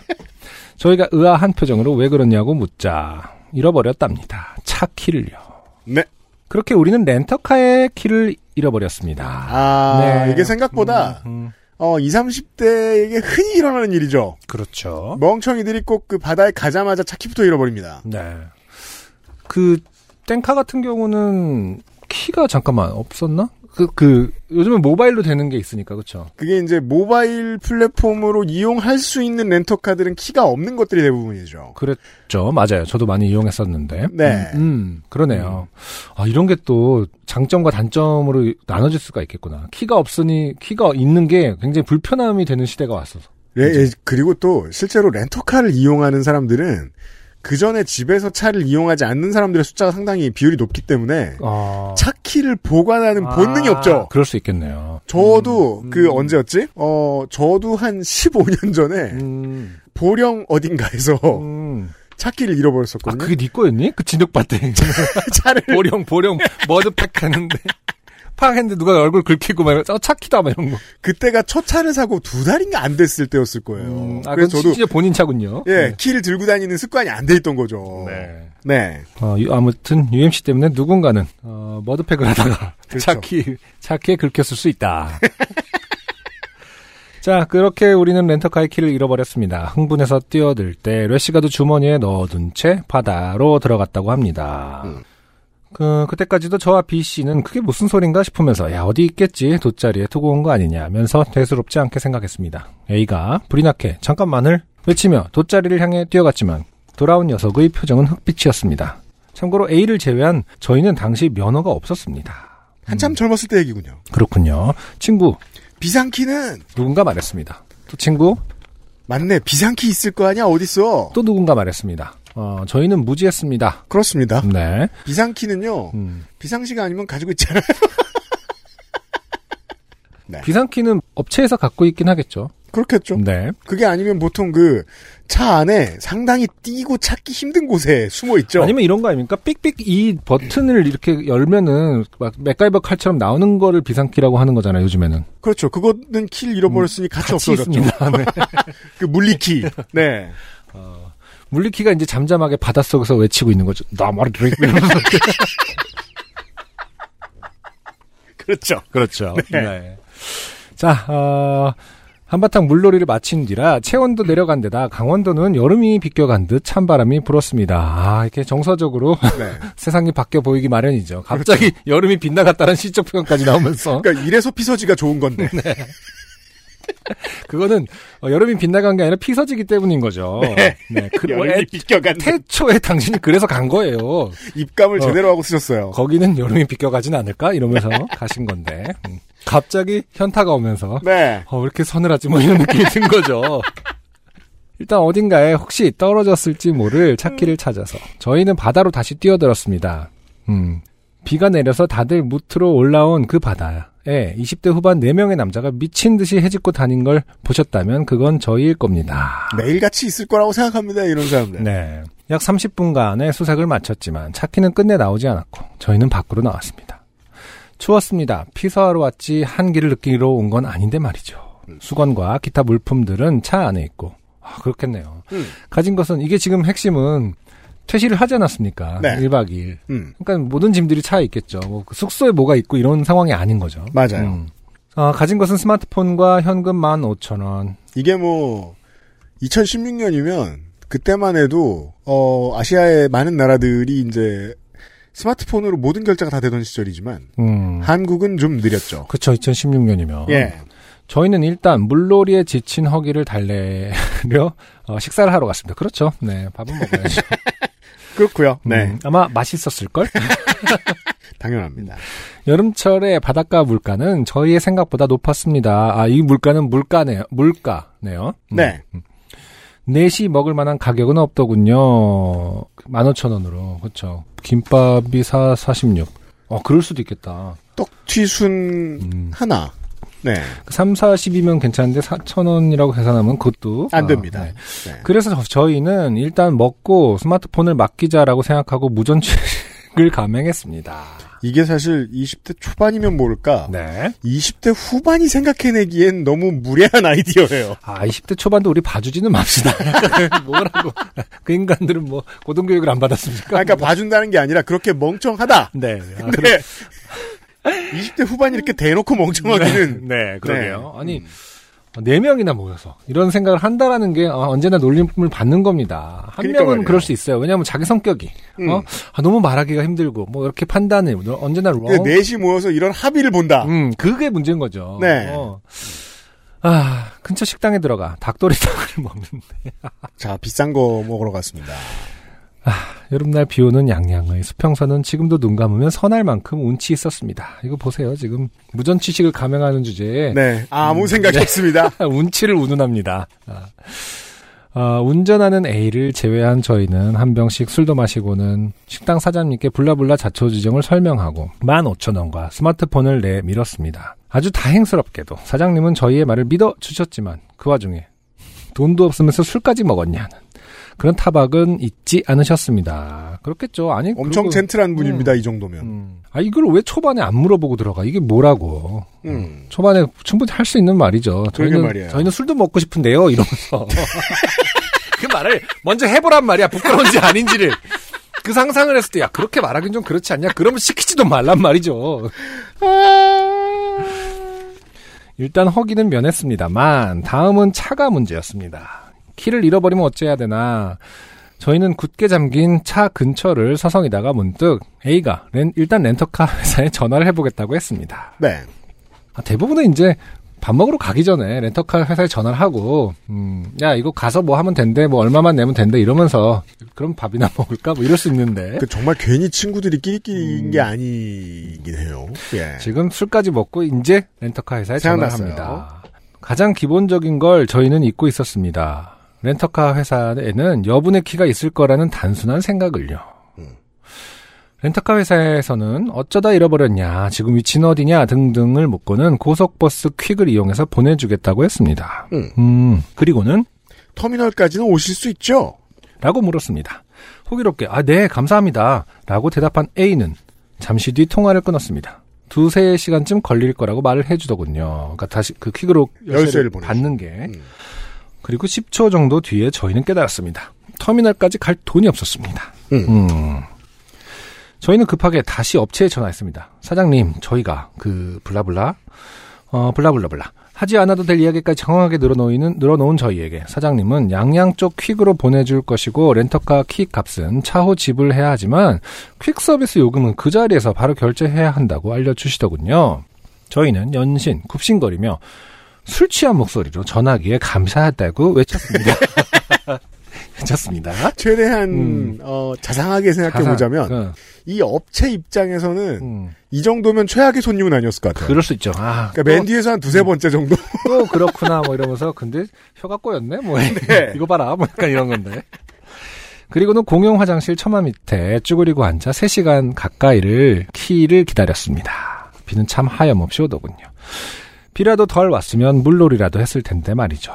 저희가 의아한 표정으로 왜 그러냐고 묻자 잃어버렸답니다. 차 키를요. 네. 그렇게 우리는 렌터카의 키를 잃어버렸습니다. 아, 네. 이게 생각보다 음, 음, 어, 20, 30대에게 흔히 일어나는 일이죠. 그렇죠. 멍청이들이 꼭 그 바다에 가자마자 차키부터 잃어버립니다. 네. 그 땡카 같은 경우는 키가 잠깐만 없었나? 그 그 요즘은 모바일로 되는 게 있으니까 그렇죠. 그게 이제 모바일 플랫폼으로 이용할 수 있는 렌터카들은 키가 없는 것들이 대부분이죠. 그랬죠. 맞아요. 저도 많이 이용했었는데. 네. 음, 음, 그러네요. 아, 이런 게 또 장점과 단점으로 나눠질 수가 있겠구나. 키가 없으니 키가 있는 게 굉장히 불편함이 되는 시대가 왔어서. 예, 예, 그리고 또 실제로 렌터카를 이용하는 사람들은 그 전에 집에서 차를 이용하지 않는 사람들의 숫자가 상당히 비율이 높기 때문에 아. 차 키를 보관하는 본능이 아, 없죠. 그럴 수 있겠네요. 저도 음, 그 음. 언제였지? 어, 저도 한 15년 전에 음, 보령 어딘가에서 음. 차 키를 아, 잃어버렸었거든요. 그게 네 거였니? 그 진흙밭에. 차를 보령, 보령, 머드팩 하는데. 팍 했는데 누가 얼굴 긁히고 막, 어, 차 키다, 막 이런 거. 그때가 첫 차를 사고 두 달인가 안 됐을 때였을 거예요. 음, 아, 그래서 저도 진짜 본인 차군요. 예, 네. 키를 들고 다니는 습관이 안 돼 있던 거죠. 네. 네. 어, 유- 아무튼 UMC 때문에 누군가는 어, 머드팩을 하다가 그렇죠. 차키 차키에 긁혔을 수 있다. 자 그렇게 우리는 렌터카의 키를 잃어버렸습니다. 흥분해서 뛰어들 때 래시가드 주머니에 넣어둔 채 바다로 들어갔다고 합니다. 음. 그 그때까지도 저와 B 씨는 그게 무슨 소린가 싶으면서 야 어디 있겠지 돗자리에 두고 온 거 아니냐 면서 대수롭지 않게 생각했습니다. A가 불이 나게 잠깐만을 외치며 돗자리를 향해 뛰어갔지만 돌아온 녀석의 표정은 흑빛이었습니다. 참고로 A를 제외한 저희는 당시 면허가 없었습니다. 한참 젊었을 때 얘기군요. 그렇군요. 친구 비상키는 누군가 말했습니다. 또 친구 맞네. 비상키 있을 거 아니야? 어딨어? 또 누군가 말했습니다. 어, 저희는 무지했습니다. 그렇습니다. 네. 비상키는요, 음. 비상시가 아니면 가지고 있잖아요. 네. 비상키는 업체에서 갖고 있긴 하겠죠. 그렇겠죠. 네. 그게 아니면 보통 그 차 안에 상당히 띄고 찾기 힘든 곳에 숨어 있죠. 아니면 이런 거 아닙니까? 삑삑 이 버튼을 이렇게 열면은 막 맥가이버 칼처럼 나오는 거를 비상키라고 하는 거잖아요, 요즘에는. 그렇죠. 그거는 키를 잃어버렸으니 같이, 없어졌죠. 있습니다. 네. 그 물리키. 네. 물리키가 이제 잠잠하게 바닷속에서 외치고 있는 거죠. 나 말이 드릭 이러면서. 그렇죠. 그렇죠. 네. 자, 어, 한바탕 물놀이를 마친 뒤라 체온도 내려간 데다 강원도는 여름이 비껴간 듯 찬바람이 불었습니다. 아, 이렇게 정서적으로 네. 세상이 바뀌어 보이기 마련이죠. 갑자기 여름이 빗나갔다는 시적 표현까지 나오면서 그러니까 이래서 피서지가 좋은 건데. 그거는 어, 여름이 빗나간 게 아니라 피 서지기 때문인 거죠. 네. 네. 그, 뭐 여름이 애- 비껴간 태초에 당신이 그래서 간 거예요. 입감을 어. 제대로 하고 쓰셨어요. 거기는 여름이 비껴가진 않을까 이러면서 가신 건데 음. 갑자기 현타가 오면서 네. 어, 왜 이렇게 서늘하지 뭐 이런 느낌이 든 거죠. 일단 어딘가에 혹시 떨어졌을지 모를 차키를 찾아서 저희는 바다로 다시 뛰어들었습니다. 음, 비가 내려서 다들 무트로 올라온 그 바다 에 20대 후반 4명의 남자가 미친 듯이 해집고 다닌 걸 보셨다면 그건 저희일 겁니다. 매일같이 있을 거라고 생각합니다. 이런 사람들. 네. 약 30분간의 수색을 마쳤지만 차키는 끝내 나오지 않았고 저희는 밖으로 나왔습니다. 추웠습니다. 피서하러 왔지 한기를 느끼러 온 건 아닌데 말이죠. 수건과 기타 물품들은 차 안에 있고 아, 그렇겠네요. 음. 가진 것은 이게 지금 핵심은 퇴실을 하지 않았습니까? 네. 1박 2일. 음. 그러니까 모든 짐들이 차에 있겠죠. 뭐 그 숙소에 뭐가 있고 이런 상황이 아닌 거죠. 맞아요. 음. 어, 가진 것은 스마트폰과 현금 15,000원. 이게 뭐 2016년이면 그때만 해도 어 아시아의 많은 나라들이 이제 스마트폰으로 모든 결제가 다 되던 시절이지만 음. 한국은 좀 느렸죠. 그쵸, 2016년이면. 예. 저희는 일단 물놀이에 지친 허기를 달래려 어, 식사를 하러 갔습니다. 그렇죠. 네, 밥은 먹어야죠. 그렇고요. 네. 음, 아마 맛있었을 걸? 당연합니다. 여름철에 바닷가 물가는 저희의 생각보다 높았습니다. 아, 이 물가는 물가네요. 물가네요. 음. 네. 넷이 먹을 만한 가격은 없더군요. 15,000원으로. 그렇죠. 김밥이 4, 46. 어, 그럴 수도 있겠다. 떡튀순 음. 하나. 네. 3, 40이면 괜찮은데 4,000원이라고 계산하면 그것도 안 아, 됩니다. 네. 네. 그래서 저- 저희는 일단 먹고 스마트폰을 맡기자라고 생각하고 무전취식을 감행했습니다. 이게 사실 20대 초반이면 모를까. 네. 20대 후반이 생각해내기엔 너무 무례한 아이디어예요. 아, 20대 초반도 우리 봐주지는 맙시다. 뭐라고. 그 인간들은 뭐, 고등교육을 안 받았습니까? 그러니까 봐준다는 게 아니라 그렇게 멍청하다. 네. 아, 근데 20대 후반이 이렇게 대놓고 멍청하기는 네, 그러게요. 네. 아니, 음. 네 명이나 모여서 이런 생각을 한다라는 게 어, 언제나 놀림을 받는 겁니다. 한 그러니까 명은 말이에요. 그럴 수 있어요. 왜냐하면 자기 성격이 음. 어? 아, 너무 말하기가 힘들고 뭐 이렇게 판단을 뭐 언제나 그 wrong. 넷이 모여서 이런 합의를 본다. 음, 그게 문제인 거죠. 네. 어. 아, 근처 식당에 들어가 닭도리탕을 먹는데 자, 비싼 거 먹으러 갔습니다. 여름날 비 오는 양양의 수평선은 지금도 눈 감으면 선할 만큼 운치 있었습니다. 이거 보세요. 지금 무전취식을 감행하는 주제에 네. 아무 음, 생각이 네. 없습니다. 운치를 운운합니다. 아. 아, 운전하는 A를 제외한 저희는 한 병씩 술도 마시고는 식당 사장님께 불라불라 자초지정을 설명하고 15,000원과 스마트폰을 내밀었습니다. 아주 다행스럽게도 사장님은 저희의 말을 믿어 주셨지만 그 와중에 돈도 없으면서 술까지 먹었냐는 그런 타박은 잊지 않으셨습니다. 그렇겠죠. 아니 엄청 그리고- 젠틀한 분입니다, 이 정도면. 음. 아 이걸 왜 초반에 안 물어보고 들어가? 이게 뭐라고? 음. 초반에 충분히 할 수 있는 말이죠. 저희는. 저희는 술도 먹고 싶은데요. 이러면서 그 말을 먼저 해보란 말이야. 부끄러운지 아닌지를 그 상상을 했을 때 야 그렇게 말하긴 좀 그렇지 않냐? 그러면 시키지도 말란 말이죠. 일단 허기는 면했습니다만 다음은 차가 문제였습니다. 키를 잃어버리면 어째야 되나? 저희는 굳게 잠긴 차 근처를 서성이다가 문득 A가 렌- 일단 렌터카 회사에 전화를 해보겠다고 했습니다. 네. 아, 대부분은 이제 밥 먹으러 가기 전에 렌터카 회사에 전화를 하고, 음, 야, 이거 가서 뭐 하면 된대, 뭐 얼마만 내면 된대, 이러면서, 그럼 밥이나 먹을까? 뭐 이럴 수 있는데. 그 정말 괜히 친구들이 끼리끼리인 게 아니긴 해요. 예. 지금 술까지 먹고, 이제 렌터카 회사에 전화를 생각났어요. 합니다. 가장 기본적인 걸 저희는 잊고 있었습니다. 렌터카 회사에는 여분의 키가 있을 거라는 단순한 생각을요. 음. 렌터카 회사에서는 어쩌다 잃어버렸냐, 지금 위치는 어디냐 등등을 묻고는 고속버스 퀵을 이용해서 보내주겠다고 했습니다. 음. 음, 그리고는 터미널까지는 오실 수 있죠. 라고 물었습니다. 호기롭게 아, 네, 감사합니다. 라고 대답한 A는 잠시 뒤 통화를 끊었습니다. 두세 시간쯤 걸릴 거라고 말을 해주더군요. 그러니까 다시 그 퀵으로 열쇠를. 받는 게. 음. 그리고 10초 정도 뒤에 저희는 깨달았습니다. 터미널까지 갈 돈이 없었습니다. 음. 음. 저희는 급하게 다시 업체에 전화했습니다. 사장님, 저희가 그 블라블라 어 블라블라블라 하지 않아도 될 이야기까지 정확하게 늘어놓이는 늘어놓은 저희에게 사장님은 양양 쪽 퀵으로 보내줄 것이고 렌터카 퀵 값은 차후 지불해야 하지만 퀵 서비스 요금은 그 자리에서 바로 결제해야 한다고 알려주시더군요. 저희는 연신 굽신거리며 술 취한 목소리로 전화기에 감사하다고 외쳤습니다. 외쳤습니다. 최대한 음. 어, 자상하게 생각해 보자면 그, 이 업체 입장에서는 음, 이 정도면 최악의 손님은 아니었을 것 같아요. 그럴 수 있죠. 아, 그러니까 맨 뒤에서 한 두세 번째 정도. 또, 또 그렇구나 뭐 이러면서 근데 혀가 꼬였네 뭐 네. 이거 봐라 뭐 약간 이런 건데. 그리고는 공용 화장실 처마 밑에 쭈그리고 앉아 3시간 가까이를 키를 기다렸습니다. 비는 참 하염없이 오더군요. 비라도 덜 왔으면 물놀이라도 했을 텐데 말이죠.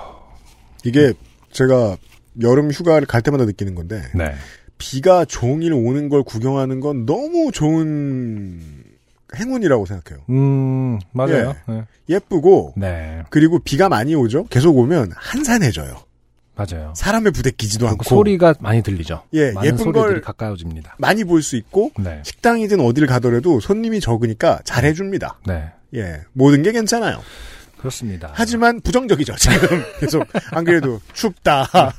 이게 제가 여름 휴가를 갈 때마다 느끼는 건데 네. 비가 종일 오는 걸 구경하는 건 너무 좋은 행운이라고 생각해요. 음, 맞아요. 네. 예쁘고 네, 그리고 비가 많이 오죠. 계속 오면 한산해져요. 맞아요. 사람에 부대끼지도 않고 소리가 많이 들리죠. 예, 예쁜 걸- 가까워집니다. 많이 볼 수 있고 네, 식당이든 어딜 가더라도 손님이 적으니까 잘해줍니다. 네, 예, 모든 게 괜찮아요. 그렇습니다. 하지만 부정적이죠. 지금 계속 안 그래도 춥다. 아,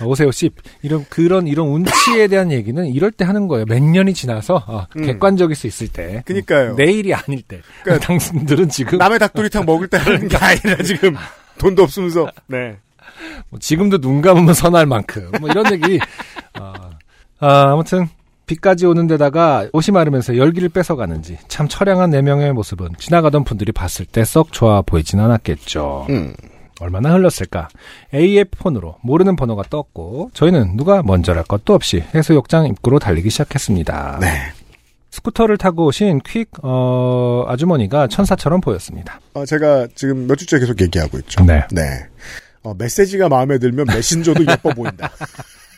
오세호 씨 이런 그런 이런 운치에 대한 얘기는 이럴 때 하는 거예요. 몇 년이 지나서 아, 음. 객관적일 수 있을 때. 그니까요. 내일이 아닐 때. 그러니까 당신들은 지금 남의 닭도리탕 먹을 때 하는 게 아니라 지금 돈도 없으면서 네. 뭐 지금도 눈 감으면 선할 만큼 뭐 이런 얘기. 아, 아, 아무튼 비까지 오는 데다가 옷이 마르면서 열기를 뺏어가는지 참 처량한 네 명의 모습은 지나가던 분들이 봤을 때 썩 좋아 보이진 않았겠죠. 음. 얼마나 흘렀을까? AF 폰으로 모르는 번호가 떴고 저희는 누가 먼저랄 것도 없이 해수욕장 입구로 달리기 시작했습니다. 네. 스쿠터를 타고 오신 퀵 어, 아주머니가 천사처럼 보였습니다. 어, 제가 지금 몇 주째 계속 얘기하고 있죠. 네. 네. 어, 메시지가 마음에 들면 메신저도 예뻐 보인다.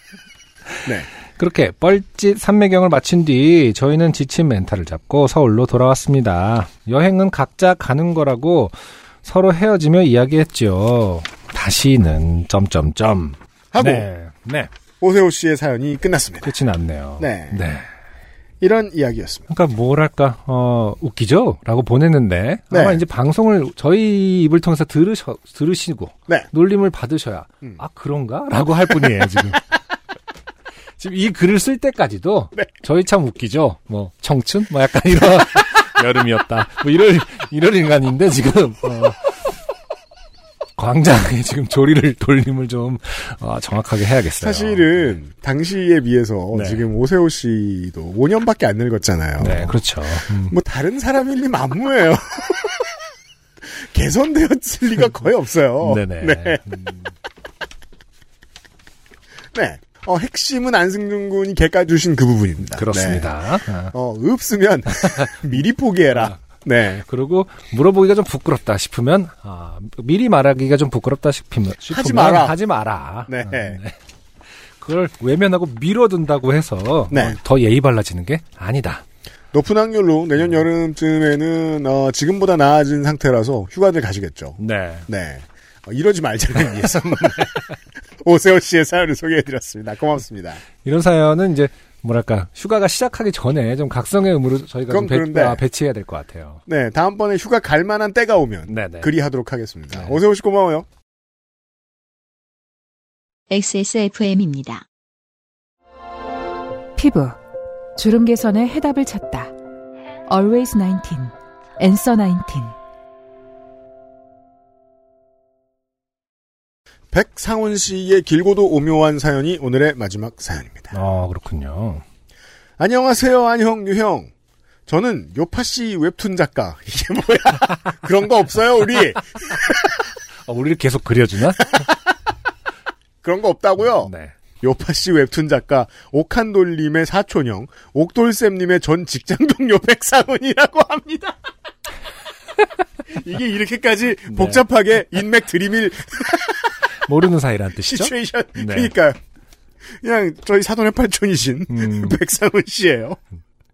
네. 그렇게 뻘짓 산매경을 마친 뒤 저희는 지친 멘탈을 잡고 서울로 돌아왔습니다. 여행은 각자 가는 거라고 서로 헤어지며 이야기했죠. 다시는 점점점 하고 네, 네 오세호 씨의 사연이 끝났습니다. 끝이 났네요. 네. 네. 이런 이야기였습니다. 그러니까 뭐랄까 어 웃기죠?라고 보냈는데 네. 아마 이제 방송을 저희 입을 통해서 들으셔 들으시고 네. 놀림을 받으셔야 음. 아 그런가?라고 할 뿐이에요 지금. 지금 이 글을 쓸 때까지도 네. 저희 참 웃기죠. 뭐 청춘 뭐 약간 이런 여름이었다. 뭐 이런 이런 인간인데 지금 어, 광장에 지금 조리를 돌림을 좀 어, 정확하게 해야겠어요. 사실은 당시에 비해서 네. 지금 오세호 씨도 5년밖에 안 늙었잖아요. 네 그렇죠. 음. 뭐 다른 사람일 리 만무해요. 개선되었을 리가 거의 없어요. 네네. 네. 음, 네. 어, 핵심은 안승준 군이 개까주신 그 부분입니다. 네. 그렇습니다. 아. 어, 없으면 미리 포기해라. 네. 그리고 물어보기가 좀 부끄럽다 싶으면 아, 미리 말하기가 좀 부끄럽다 싶으면, 싶으면 하지 마라. 하지 마라. 네. 아, 그걸 외면하고 미뤄둔다고 해서 네. 어, 더 예의 발라지는 게 아니다. 높은 확률로 내년 여름쯤에는 어, 지금보다 나아진 상태라서 휴가들 가시겠죠. 네. 네. 어, 이러지 말자는 위해서 오세호 씨의 사연을 소개해드렸습니다. 고맙습니다. 이런 사연은 이제 뭐랄까 휴가가 시작하기 전에 좀 각성의 의무로 저희가 좀 배, 그런데. 아, 배치해야 될 것 같아요. 네, 다음번에 휴가 갈 만한 때가 오면 네네. 그리하도록 하겠습니다. 네. 오세호 씨 고마워요. XSFM입니다. 피부 주름 개선의 해답을 찾다. Always 19, Answer 19. 백상훈 씨의 길고도 오묘한 사연이 오늘의 마지막 사연입니다. 아 그렇군요. 안녕하세요, 안형, 유형. 저는 요파 씨 웹툰 작가. 이게 뭐야? 그런 거 없어요, 우리? 어, 우리를 계속 그려주나? 그런 거 없다고요. 네. 요파 씨 웹툰 작가 옥한돌님의 사촌형 옥돌쌤님의 전 직장 동료 백상훈이라고 합니다. 이게 이렇게까지 네. 복잡하게 인맥 들이밀 모르는 사이란 뜻이죠? 시츄에이션. 네. 그러니까요. 그냥 저희 사돈의 팔촌이신 음. 백상훈 씨예요.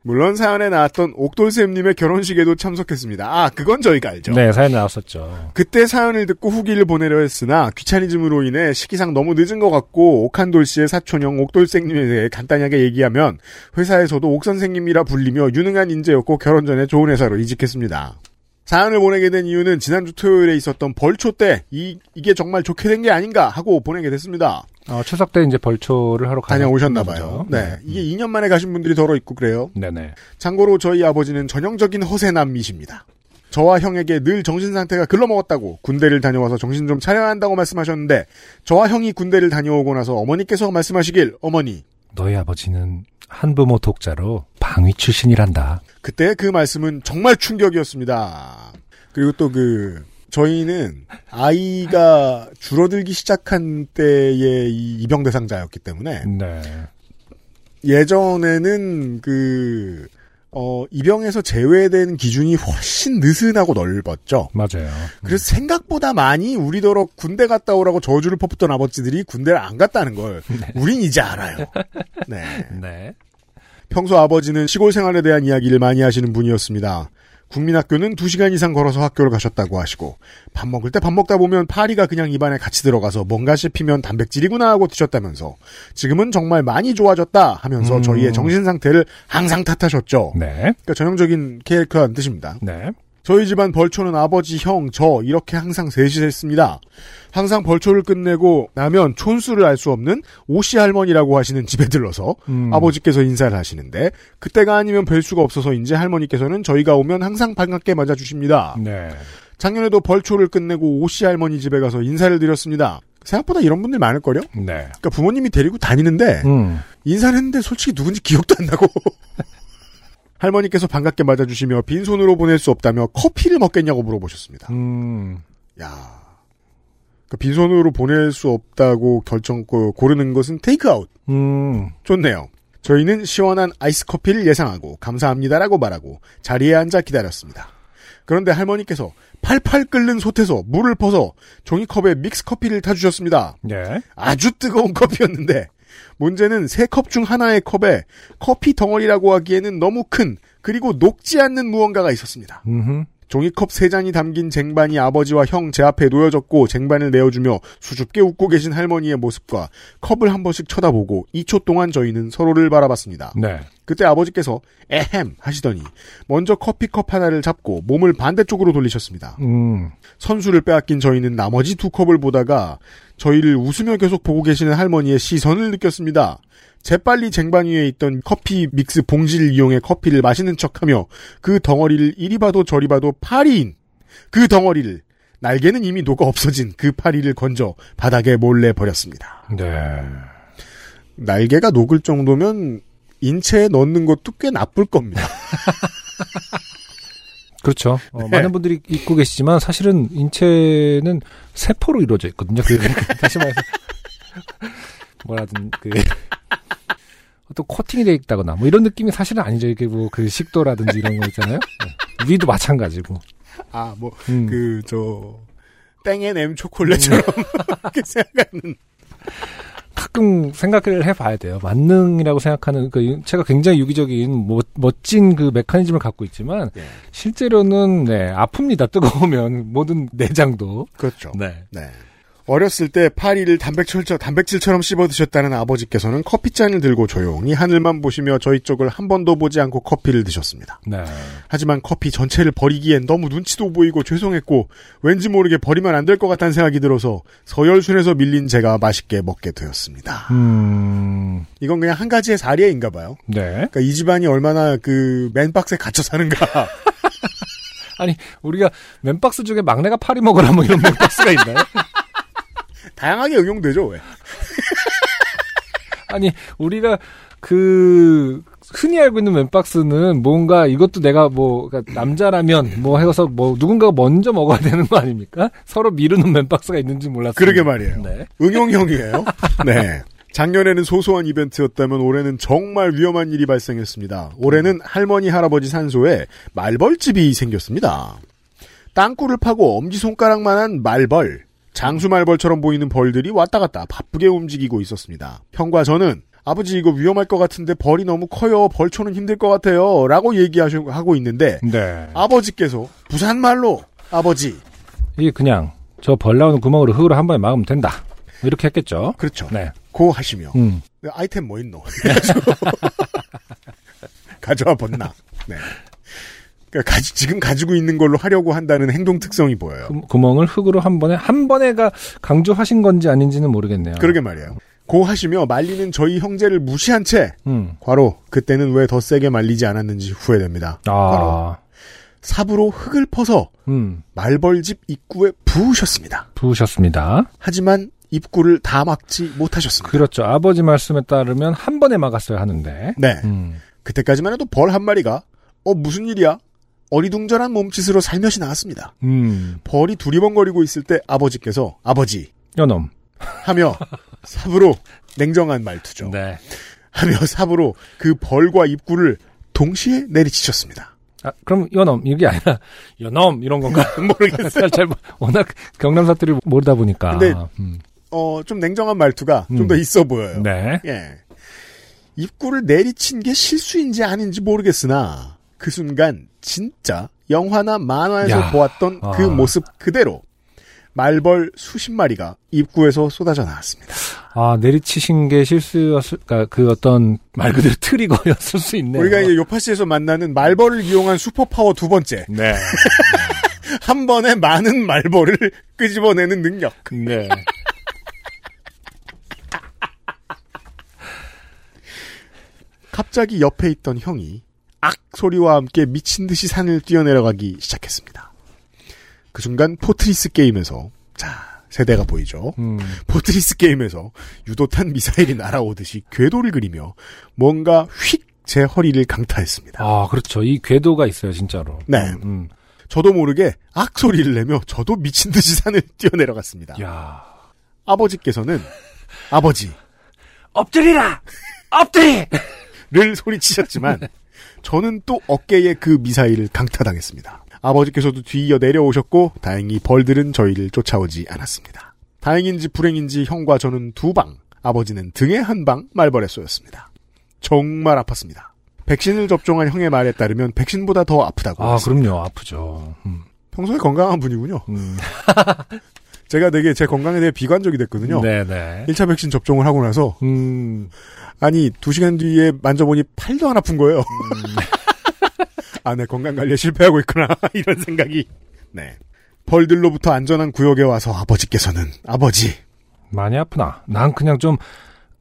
물론 사연에 나왔던 옥돌쌤님의 결혼식에도 참석했습니다. 아, 그건 저희가 알죠. 네, 사연 나왔었죠. 그때 사연을 듣고 후기를 보내려 했으나 귀차니즘으로 인해 시기상 너무 늦은 것 같고 옥한돌 씨의 사촌형 옥돌생님에 대해 간단하게 얘기하면 회사에서도 옥선생님이라 불리며 유능한 인재였고 결혼 전에 좋은 회사로 이직했습니다. 사연을 보내게 된 이유는 지난주 토요일에 있었던 벌초 때 이, 이게 정말 좋게 된 게 아닌가 하고 보내게 됐습니다. 어, 추석 때 이제 벌초를 하러 다녀오셨나봐요. 보죠. 네. 이게 2년 만에 가신 분들이 더러 있고 그래요. 네네. 참고로 저희 아버지는 전형적인 허세남이십니다. 저와 형에게 늘 정신 상태가 글러먹었다고 군대를 다녀와서 정신 좀 차려야 한다고 말씀하셨는데 저와 형이 군대를 다녀오고 나서 어머니께서 말씀하시길 어머니 너희 아버지는 한부모 독자로 방위 출신이란다. 그때 그 말씀은 정말 충격이었습니다. 그리고 또 그 저희는 아이가 줄어들기 시작한 때의 이 입영 대상자였기 때문에 네. 예전에는 그 어, 입영에서 제외된 기준이 훨씬 느슨하고 넓었죠. 맞아요. 그래서 생각보다 많이 우리더러 군대 갔다 오라고 저주를 퍼붓던 아버지들이 군대를 안 갔다는 걸 우린 이제 알아요. 네. 네. 평소 아버지는 시골 생활에 대한 이야기를 많이 하시는 분이었습니다. 국민학교는 2시간 이상 걸어서 학교를 가셨다고 하시고 밥 먹을 때 밥 먹다 보면 파리가 그냥 입안에 같이 들어가서 뭔가 씹히면 단백질이구나 하고 드셨다면서 지금은 정말 많이 좋아졌다 하면서 음. 저희의 정신 상태를 항상 탓하셨죠. 네. 그러니까 전형적인 캐릭터라는 뜻입니다. 네. 저희 집안 벌초는 아버지, 형, 저 이렇게 항상 셋이 했습니다. 항상 벌초를 끝내고 나면 촌수를 알 수 없는 오씨 할머니라고 하시는 집에 들러서 음. 아버지께서 인사를 하시는데 그때가 아니면 뵐 수가 없어서인지 할머니께서는 저희가 오면 항상 반갑게 맞아주십니다. 네. 작년에도 벌초를 끝내고 오씨 할머니 집에 가서 인사를 드렸습니다. 생각보다 이런 분들 많을걸요? 네. 그러니까 부모님이 데리고 다니는데 음. 인사를 했는데 솔직히 누군지 기억도 안 나고 할머니께서 반갑게 맞아주시며 빈손으로 보낼 수 없다며 커피를 먹겠냐고 물어보셨습니다. 음. 야, 그러니까 빈손으로 보낼 수 없다고 결정 고- 고르는 것은 테이크아웃. 음. 좋네요. 저희는 시원한 아이스 커피를 예상하고 감사합니다라고 말하고 자리에 앉아 기다렸습니다. 그런데 할머니께서 팔팔 끓는 솥에서 물을 퍼서 종이컵에 믹스 커피를 타주셨습니다. 네. 아주 뜨거운 커피였는데 문제는 세 컵 중 하나의 컵에 커피 덩어리라고 하기에는 너무 큰 그리고 녹지 않는 무언가가 있었습니다. 음. 종이컵 세 잔이 담긴 쟁반이 아버지와 형 제 앞에 놓여졌고 쟁반을 내어주며 수줍게 웃고 계신 할머니의 모습과 컵을 한 번씩 쳐다보고 2초 동안 저희는 서로를 바라봤습니다. 네. 그때 아버지께서 에헴 하시더니 먼저 커피컵 하나를 잡고 몸을 반대쪽으로 돌리셨습니다. 음. 선수를 빼앗긴 저희는 나머지 두 컵을 보다가 저희를 웃으며 계속 보고 계시는 할머니의 시선을 느꼈습니다. 재빨리 쟁반 위에 있던 커피 믹스 봉지를 이용해 커피를 마시는 척하며 그 덩어리를 이리 봐도 저리 봐도 파리인 그 덩어리를 날개는 이미 녹아 없어진 그 파리를 건져 바닥에 몰래 버렸습니다. 네. 날개가 녹을 정도면 인체에 넣는 것도 꽤 나쁠 겁니다. 그렇죠. 어, 네. 많은 분들이 잊고 계시지만 사실은 인체는 세포로 이루어져 있거든요. 그, 그, 다시 말해서 뭐라든 그 어떤 코팅이 돼 있다거나 뭐 이런 느낌이 사실은 아니죠. 이게 뭐 그 식도라든지 이런 거 있잖아요. 네. 위도 마찬가지고. 아, 뭐, 음. 그, 저, 땡앤엠 초콜릿처럼, 이렇게 생각하는. 가끔 생각을 해봐야 돼요. 만능이라고 생각하는 그 체가 굉장히 유기적인 멋, 멋진 그 메커니즘을 갖고 있지만 예. 실제로는 네 아픕니다. 뜨거우면 모든 내장도. 그렇죠. 네. 네. 어렸을 때 파리를 단백질처럼, 단백질처럼 씹어 드셨다는 아버지께서는 커피잔을 들고 조용히 하늘만 보시며 저희 쪽을 한 번도 보지 않고 커피를 드셨습니다. 네. 하지만 커피 전체를 버리기엔 너무 눈치도 보이고 죄송했고 왠지 모르게 버리면 안 될 것 같다는 생각이 들어서 서열순에서 밀린 제가 맛있게 먹게 되었습니다. 음. 이건 그냥 한 가지의 사례인가 봐요. 네. 그러니까 이 집안이 얼마나 그 맨박스에 갇혀 사는가. 아니 우리가 맨박스 중에 막내가 파리 먹으라 뭐 이런 맨박스가 있나요? 다양하게 응용되죠, 왜? 아니 우리가 그 흔히 알고 있는 맨박스는 뭔가 이것도 내가 뭐 그러니까 남자라면 뭐 해서 뭐 누군가가 먼저 먹어야 되는 거 아닙니까? 서로 미루는 맨박스가 있는지 몰랐어요. 그러게 말이에요. 네. 응용형이에요. 네. 작년에는 소소한 이벤트였다면 올해는 정말 위험한 일이 발생했습니다. 올해는 할머니 할아버지 산소에 말벌집이 생겼습니다. 땅굴을 파고 엄지손가락만한 말벌, 장수 말벌처럼 보이는 벌들이 왔다 갔다 바쁘게 움직이고 있었습니다. 형과 저는 아버지 이거 위험할 것 같은데 벌이 너무 커요. 벌초는 힘들 것 같아요. 라고 얘기하고 있는데 네. 아버지께서 부산말로 아버지 이게 그냥 저 벌 나오는 구멍으로 흙으로 한 번에 막으면 된다. 이렇게 했겠죠. 그렇죠. 네. 고 하시며 음. 아이템 뭐 있노? 가져와 봤나? 네. 그러니까 지금 가지고 있는 걸로 하려고 한다는 행동 특성이 보여요. 구- 구멍을 흙으로 한 번에 한 번에가 강조하신 건지 아닌지는 모르겠네요. 그러게 말이에요. 고 하시며 말리는 저희 형제를 무시한 채 음. 과로 그때는 왜 더 세게 말리지 않았는지 후회됩니다. 아. 삽으로 흙을 퍼서 음. 말벌집 입구에 부으셨습니다. 부으셨습니다. 하지만 입구를 다 막지 못하셨습니다. 그렇죠. 아버지 말씀에 따르면 한 번에 막았어야 하는데. 네. 음. 그때까지만 해도 벌 한 마리가 어 무슨 일이야? 어리둥절한 몸짓으로 살며시 나왔습니다. 음. 벌이 두리번거리고 있을 때 아버지께서 아버지 요놈. 하며 삽으로 냉정한 말투죠. 네. 하며 삽으로 그 벌과 입구를 동시에 내리치셨습니다. 아, 그럼 요놈 이게 아니라 요놈 이런 건가? 모르겠어요. 잘 모- 워낙 경남 사투리 모르다 보니까. 근데 음. 어, 좀 냉정한 말투가 좀 음. 더 있어 보여요. 네. 예. 입구를 내리친 게 실수인지 아닌지 모르겠으나 그 순간 진짜 영화나 만화에서 야. 보았던 그 아. 모습 그대로 말벌 수십 마리가 입구에서 쏟아져 나왔습니다. 아 내리치신 게 실수였을, 그그 어떤 말 그대로 트리거였을 수 있네요. 우리가 이제 요파시에서 만나는 말벌을 이용한 super power 두 번째. 네. 한 번에 많은 말벌을 끄집어내는 능력. 네. 갑자기 옆에 있던 형이 악 소리와 함께 미친 듯이 산을 뛰어내려가기 시작했습니다. 그 순간 포트리스 게임에서 자 세대가 보이죠. 음. 포트리스 게임에서 유도탄 미사일이 날아오듯이 궤도를 그리며 뭔가 휙 제 허리를 강타했습니다. 아 그렇죠. 이 궤도가 있어요 진짜로. 네. 음. 저도 모르게 악 소리를 내며 저도 미친 듯이 산을 뛰어내려갔습니다. 야. 아버지께서는 아버지 엎드리라. 엎드리. 를 소리치셨지만 저는 또 어깨에 그 미사일을 강타당했습니다. 아버지께서도 뒤이어 내려오셨고 다행히 벌들은 저희를 쫓아오지 않았습니다. 다행인지 불행인지 형과 저는 두 방, 아버지는 등에 한 방 말벌에 쏘였습니다. 정말 아팠습니다. 백신을 접종한 형의 말에 따르면 백신보다 더 아프다고 아 했습니다. 그럼요 아프죠. 음. 평소에 건강한 분이군요. 음. 제가 되게 제 건강에 대해 비관적이 됐거든요. 네네. 1차 백신 접종을 하고 나서 음. 아니 두 시간 뒤에 만져보니 팔도 안 아픈 거예요. 아, 내 건강 관리에 실패하고 있구나 이런 생각이. 네. 벌들로부터 안전한 구역에 와서 아버지께서는 아버지 많이 아프나? 난 그냥 좀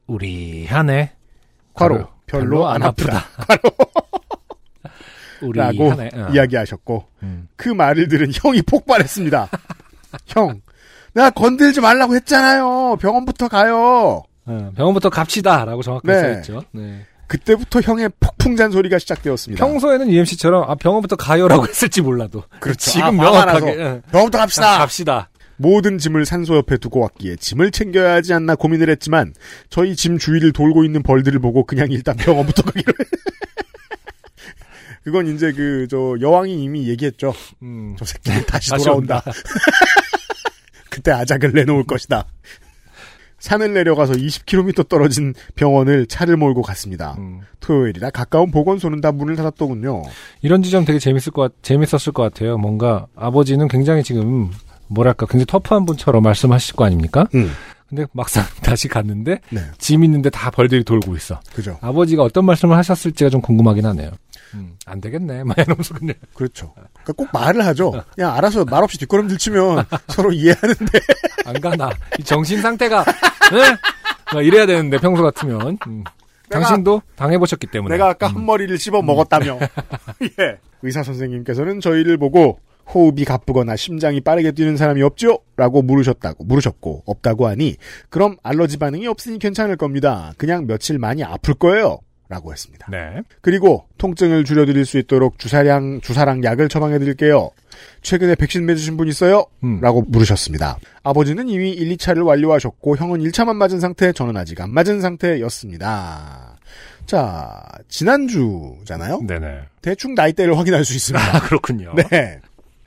우리하네. 과로 가로, 별로 안 아프다. 라고 우리하네. 어. 이야기하셨고 음. 그 말을 들은 형이 폭발했습니다. 형, 내가 건들지 말라고 했잖아요. 병원부터 가요. 어, 병원부터 갑시다라고 정확하게 네. 써있죠. 네. 그때부터 형의 폭풍 잔소리가 시작되었습니다. 평소에는 UMC처럼 아 병원부터 가요라고 했을지 몰라도 그렇죠. 지금 아, 명확하게 예. 병원부터 갑시다. 갑시다. 모든 짐을 산소 옆에 두고 왔기에 짐을 챙겨야 하지 않나 고민을 했지만 저희 짐 주위를 돌고 있는 벌들을 보고 그냥 일단 병원부터 가기로 해. 그건 이제 그 저 여왕이 이미 얘기했죠. 음. 저 새끼는 다시, 다시 돌아온다. 그때 아작을 내놓을 것이다. 산을 내려가서 20km 떨어진 병원을 차를 몰고 갔습니다. 음. 토요일이라 가까운 보건소는 다 문을 닫았더군요. 이런 지점 되게 재밌을 것 같, 재밌었을 것 같아요. 뭔가 아버지는 굉장히 지금 뭐랄까 굉장히 터프한 분처럼 말씀하실 거 아닙니까? 음. 근데 막상 다시 갔는데 네, 짐 있는데 다 벌들이 돌고 있어. 그죠. 아버지가 어떤 말씀을 하셨을지가 좀 궁금하긴 하네요. 음, 안 되겠네. 막 이러면서 그냥. 그렇죠. 그러니까 꼭 말을 하죠. 그냥 알아서 말없이 뒷걸음질 치면 서로 이해하는데 안 가나. 이 정신 상태가, 네? 막 이래야 되는데, 평소 같으면. 음. 내가- 당신도 당해보셨기 때문에. 내가 아까 한 머리를 씹어 먹었다며. 예. 의사 선생님께서는 저희를 보고 호흡이 가쁘거나 심장이 빠르게 뛰는 사람이 없죠? 라고 물으셨다고, 물으셨고, 없다고 하니, 그럼 알러지 반응이 없으니 괜찮을 겁니다. 그냥 며칠 많이 아플 거예요. 라고 했습니다. 네. 그리고 통증을 줄여드릴 수 있도록 주사량, 주사랑 약을 처방해드릴게요. 최근에 백신 맞으신 분 있어요? 음. 라고 물으셨습니다. 아버지는 이미 1, 2차를 완료하셨고 형은 1차만 맞은 상태, 저는 아직 안 맞은 상태였습니다. 자, 지난주잖아요? 네네. 대충 나이대를 확인할 수 있습니다. 아, 그렇군요. 네.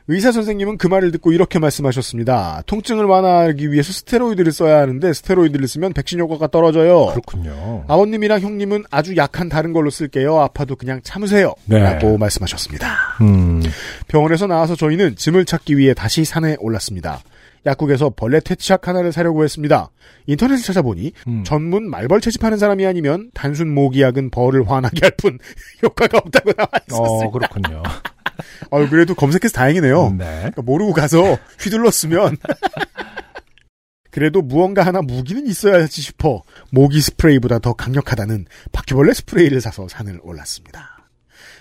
의사 선생님은 그 말을 듣고 이렇게 말씀하셨습니다. 통증을 완화하기 위해서 스테로이드를 써야 하는데 스테로이드를 쓰면 백신 효과가 떨어져요. 그렇군요. 아버님이랑 형님은 아주 약한 다른 걸로 쓸게요. 아파도 그냥 참으세요. 네. 라고 말씀하셨습니다. 음. 병원에서 나와서 저희는 짐을 찾기 위해 다시 산에 올랐습니다. 약국에서 벌레 퇴치약 하나를 사려고 했습니다. 인터넷을 찾아보니 음. 전문 말벌 채집하는 사람이 아니면 단순 모기약은 벌을 화나게 할 뿐 효과가 없다고 나와 어, 있었습니다. 그렇군요. 어, 그래도 검색해서 다행이네요. 네. 그러니까 모르고 가서 휘둘렀으면 그래도 무언가 하나 무기는 있어야지 싶어 모기 스프레이보다 더 강력하다는 바퀴벌레 스프레이를 사서 산을 올랐습니다.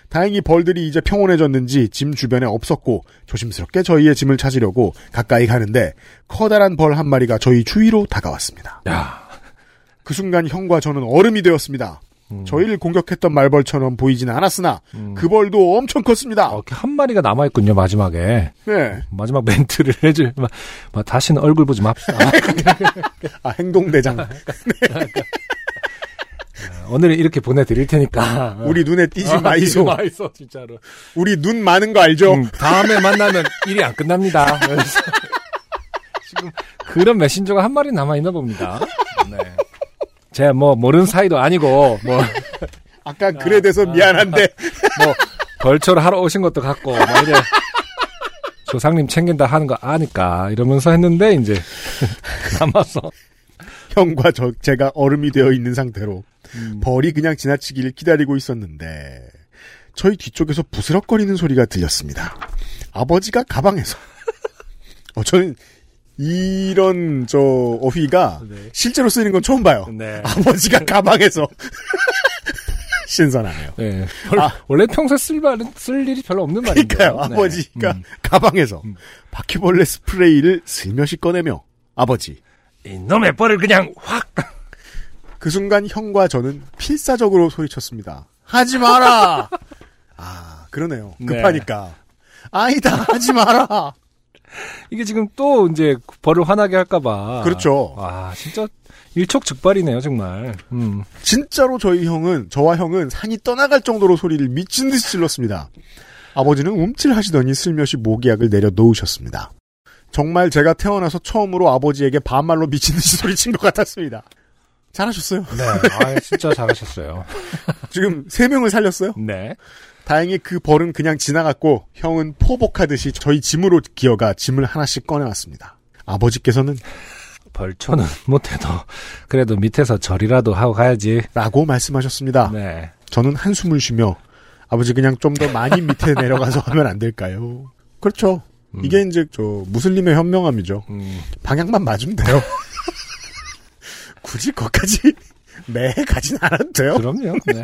다행히 벌들이 이제 평온해졌는지 짐 주변에 없었고 조심스럽게 저희의 짐을 찾으려고 가까이 가는데 커다란 벌 한 마리가 저희 주위로 다가왔습니다. 야. 그 순간 형과 저는 얼음이 되었습니다. 음. 저희를 공격했던 말벌처럼 보이지는 않았으나 음. 그 벌도 엄청 컸습니다. 어, 한 마리가 남아 있군요, 마지막에. 네. 마지막 멘트를 해줄, 막, 막 다시는 얼굴 보지 맙시다. 아, 행동 대장. 오늘은 이렇게 보내드릴 테니까. 우리 눈에 띄지 아, 마이소. 마이소, 진짜로. 우리 눈 많은 거 알죠? 음, 다음에 만나면 일이 안 끝납니다. 지금 그런 메신저가 한 마리 남아있나 봅니다. 네. 제가 뭐, 모르는 사이도 아니고, 뭐, 아까 그래 돼서 미안한데. 뭐, 벌초를 하러 오신 것도 같고, 뭐, 이래. 조상님 챙긴다 하는 거 아니까, 이러면서 했는데, 이제, 남아서. 형과 저, 제가 얼음이 되어 있는 상태로 음. 벌이 그냥 지나치기를 기다리고 있었는데 저희 뒤쪽에서 부스럭거리는 소리가 들렸습니다. 아버지가 가방에서 어, 저는 이런 저 어휘가 네. 실제로 쓰이는 건 처음 봐요. 네. 아버지가 가방에서 신선하네요. 네. 원- 아. 원래 평소에 쓸, 말은, 쓸 일이 별로 없는 말인데. 그러니까요. 아버지가 가방에서 음. 바퀴벌레 스프레이를 슬며시 꺼내며 아버지 이놈의 뻘을 그냥 확! 그 순간 형과 저는 필사적으로 소리쳤습니다. 하지 마라. 아 그러네요. 네. 급하니까. 아니다 하지 마라. 이게 지금 또 이제 벌을 화나게 할까봐. 그렇죠. 와, 진짜 일촉즉발이네요, 정말. 음. 진짜로 저희 형은 저와 형은 산이 떠나갈 정도로 소리를 미친 듯이 질렀습니다. 아버지는 움찔하시더니 슬며시 모기약을 내려 놓으셨습니다. 정말 제가 태어나서 처음으로 아버지에게 반말로 미친 듯이 소리친 것 같았습니다. 잘하셨어요. 네. 아, 진짜 잘하셨어요. 지금 세 명을 살렸어요. 네. 다행히 그 벌은 그냥 지나갔고 형은 포복하듯이 저희 짐으로 기어가 짐을 하나씩 꺼내왔습니다. 아버지께서는 벌초는 못해도, 그래도 밑에서 절이라도 하고 가야지. 라고 말씀하셨습니다. 네. 저는 한숨을 쉬며 아버지 그냥 좀 더 많이 밑에 내려가서 하면 안 될까요? 그렇죠. 음. 이게 이제 저 무슬림의 현명함이죠. 음. 방향만 맞으면 돼요. 굳이 거기까지 매 가진 않아도 돼요. 그럼요. 네.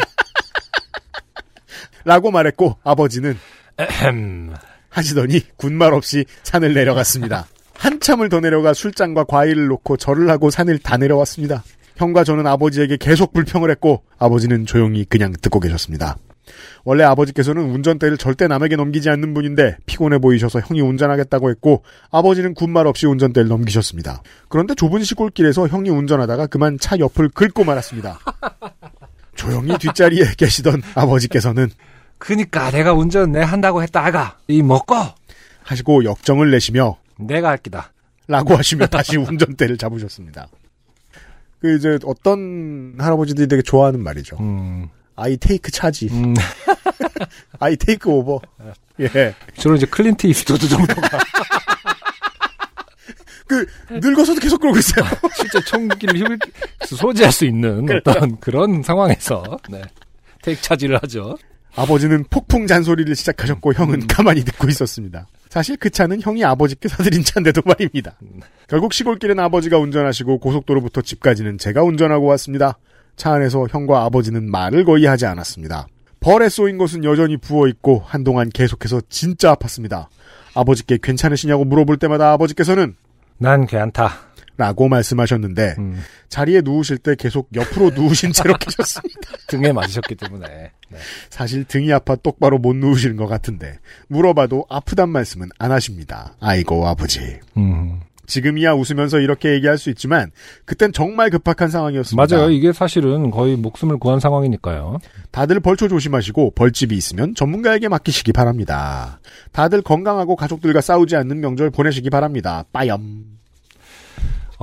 라고 말했고 아버지는 에헴. 하시더니 군말 없이 산을 내려갔습니다. 한참을 더 내려가 술잔과 과일을 놓고 절을 하고 산을 다 내려왔습니다. 형과 저는 아버지에게 계속 불평을 했고 아버지는 조용히 그냥 듣고 계셨습니다. 원래 아버지께서는 운전대를 절대 남에게 넘기지 않는 분인데 피곤해 보이셔서 형이 운전하겠다고 했고 아버지는 군말 없이 운전대를 넘기셨습니다. 그런데 좁은 시골길에서 형이 운전하다가 그만 차 옆을 긁고 말았습니다. 조용히 뒷자리에 계시던 아버지께서는 그니까 내가 운전 내 한다고 했다, 아가. 이 먹고! 하시고 역정을 내시며 내가 할 기다. 라고 하시며 다시 운전대를 잡으셨습니다. 그 이제 어떤 할아버지들이 되게 좋아하는 말이죠. 음. 아이 테이크 차지. 음. 아이 take over. 예. 주로 이제 클린트 이스트우드 정도가 그 늙어서도 계속 그러고 있어요. 실제 총기를 힘을 소지할 수 있는 어떤 그런 상황에서 네. take charge를 하죠. 아버지는 폭풍 잔소리를 시작하셨고 형은 가만히 듣고 있었습니다. 사실 그 차는 형이 아버지께 사드린 차인데도 말입니다. 결국 시골길은 아버지가 운전하시고 고속도로부터 집까지는 제가 운전하고 왔습니다. 차 안에서 형과 아버지는 말을 거의 하지 않았습니다. 벌에 쏘인 것은 여전히 부어있고 한동안 계속해서 진짜 아팠습니다. 아버지께 괜찮으시냐고 물어볼 때마다 아버지께서는 난 괜찮다. 라고 말씀하셨는데 음, 자리에 누우실 때 계속 옆으로 누우신 채로 계셨습니다. 등에 맞으셨기 때문에. 네. 사실 등이 아파 똑바로 못 누우시는 것 같은데 물어봐도 아프단 말씀은 안 하십니다. 아이고 아버지. 음, 지금이야 웃으면서 이렇게 얘기할 수 있지만 그땐 정말 급박한 상황이었습니다. 맞아요. 이게 사실은 거의 목숨을 구한 상황이니까요. 다들 벌초 조심하시고 벌집이 있으면 전문가에게 맡기시기 바랍니다. 다들 건강하고 가족들과 싸우지 않는 명절 보내시기 바랍니다. 빠염.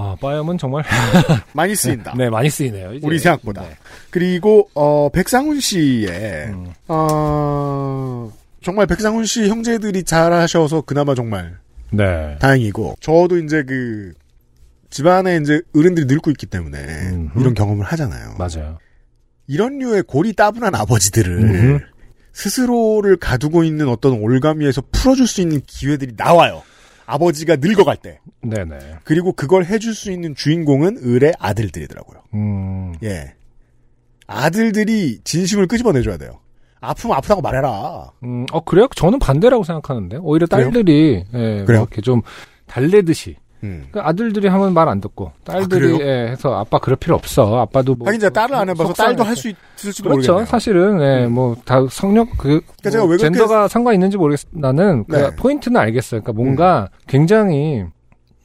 아, 빠염은 정말 많이 쓰인다. 네 많이 쓰이네요. 이제. 우리 생각보다. 네. 그리고 어 백상훈 씨의 음, 어 정말 백상훈 씨 형제들이 잘하셔서 그나마 정말 네. 다행이고 저도 이제 그 집안에 이제 어른들이 늙고 있기 때문에 음흠. 이런 경험을 하잖아요. 맞아요. 이런 류의 골이 따분한 아버지들을 음흠. 스스로를 가두고 있는 어떤 올가미에서 풀어줄 수 있는 기회들이 나와요. 아버지가 늙어갈 때. 네네. 그리고 그걸 해줄 수 있는 주인공은 을의 아들들이더라고요. 음, 예. 아들들이 진심을 끄집어내줘야 돼요. 아프면 아프다고 말해라. 음, 어 그래요? 저는 반대라고 생각하는데 오히려 그래요? 딸들이 예, 그래요? 뭐 이렇게 좀 달래듯이 음. 그러니까 아들들이 하면 말 안 듣고 딸들이 아? 예, 해서 아빠 그럴 필요 없어. 아빠도 뭐 하긴 제가 딸을 안 해봐서 속상해. 딸도 할 수 있을지도 그렇죠. 모르겠네요. 사실은 예, 뭐다 성력 그 그러니까 뭐 젠더가 상관 있는지 모르겠. 나는 그 네. 포인트는 알겠어요. 그러니까 뭔가 굉장히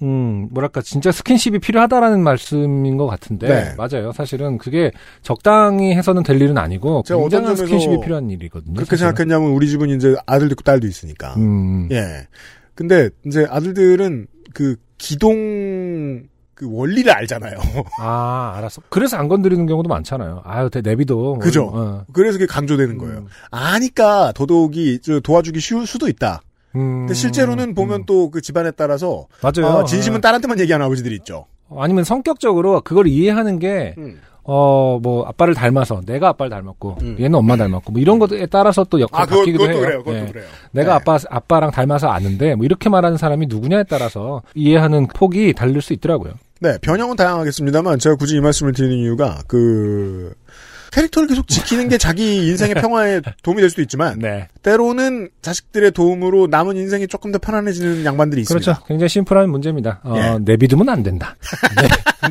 음 뭐랄까 진짜 스킨십이 필요하다라는 말씀인 것 같은데 네. 맞아요. 사실은 그게 적당히 해서는 될 일은 아니고 제가 굉장한 스킨십이 필요한 일이거든요. 그렇게 사실은. 생각했냐면 우리 집은 이제 아들도 있고 딸도 있으니까. 음, 예. 근데 이제 아들들은 그 기동 그 원리를 알잖아요. 아, 알았어. 그래서 안 건드리는 경우도 많잖아요. 아유, 대- 내비도. 그죠? 어. 그래서 그게 강조되는 거예요. 아니까 더더욱이 저 도와주기 쉬울 수도 있다. 음, 근데 실제로는 보면 음. 또그 집안에 따라서 맞아요. 어, 진심은 딸한테만 얘기하는 아버지들이 있죠. 어, 아니면 성격적으로 그걸 이해하는 게, 음. 어, 뭐, 아빠를 닮아서, 내가 아빠를 닮았고, 음. 얘는 엄마 닮았고, 뭐 이런 것에 따라서 또 역할이 아, 그거, 바뀌기도 해요. 그래요. 예. 그래요. 내가 네. 아빠, 아빠랑 닮아서 아는데, 뭐 이렇게 말하는 사람이 누구냐에 따라서 이해하는 폭이 다를 수 있더라고요. 네, 변형은 다양하겠습니다만 제가 굳이 이 말씀을 드리는 이유가 그 캐릭터를 계속 지키는 게 자기 인생의 평화에 도움이 될 수도 있지만 네. 때로는 자식들의 도움으로 남은 인생이 조금 더 편안해지는 양반들이 있습니다. 그렇죠. 굉장히 심플한 문제입니다. 어, 예. 내비두면 안 된다.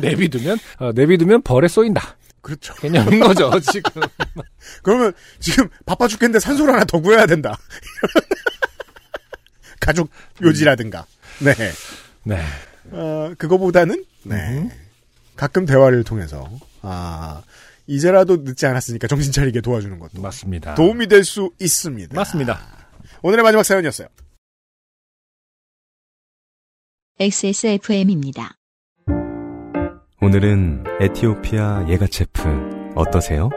네. 내비두면, 어, 내비두면 벌에 쏘인다. 그렇죠. 개념인 거죠, 지금. 그러면 지금 바빠 죽겠는데 산소를 하나 더 구해야 된다. 가족 요지라든가. 네. 네. 어, 그거보다는 네. 음. 가끔 대화를 통해서 아 이제라도 늦지 않았으니까 정신 차리게 도와주는 것도 맞습니다. 도움이 될 수 있습니다. 맞습니다. 오늘의 마지막 사연이었어요. XSFM입니다. 오늘은 에티오피아 예가체프 어떠세요?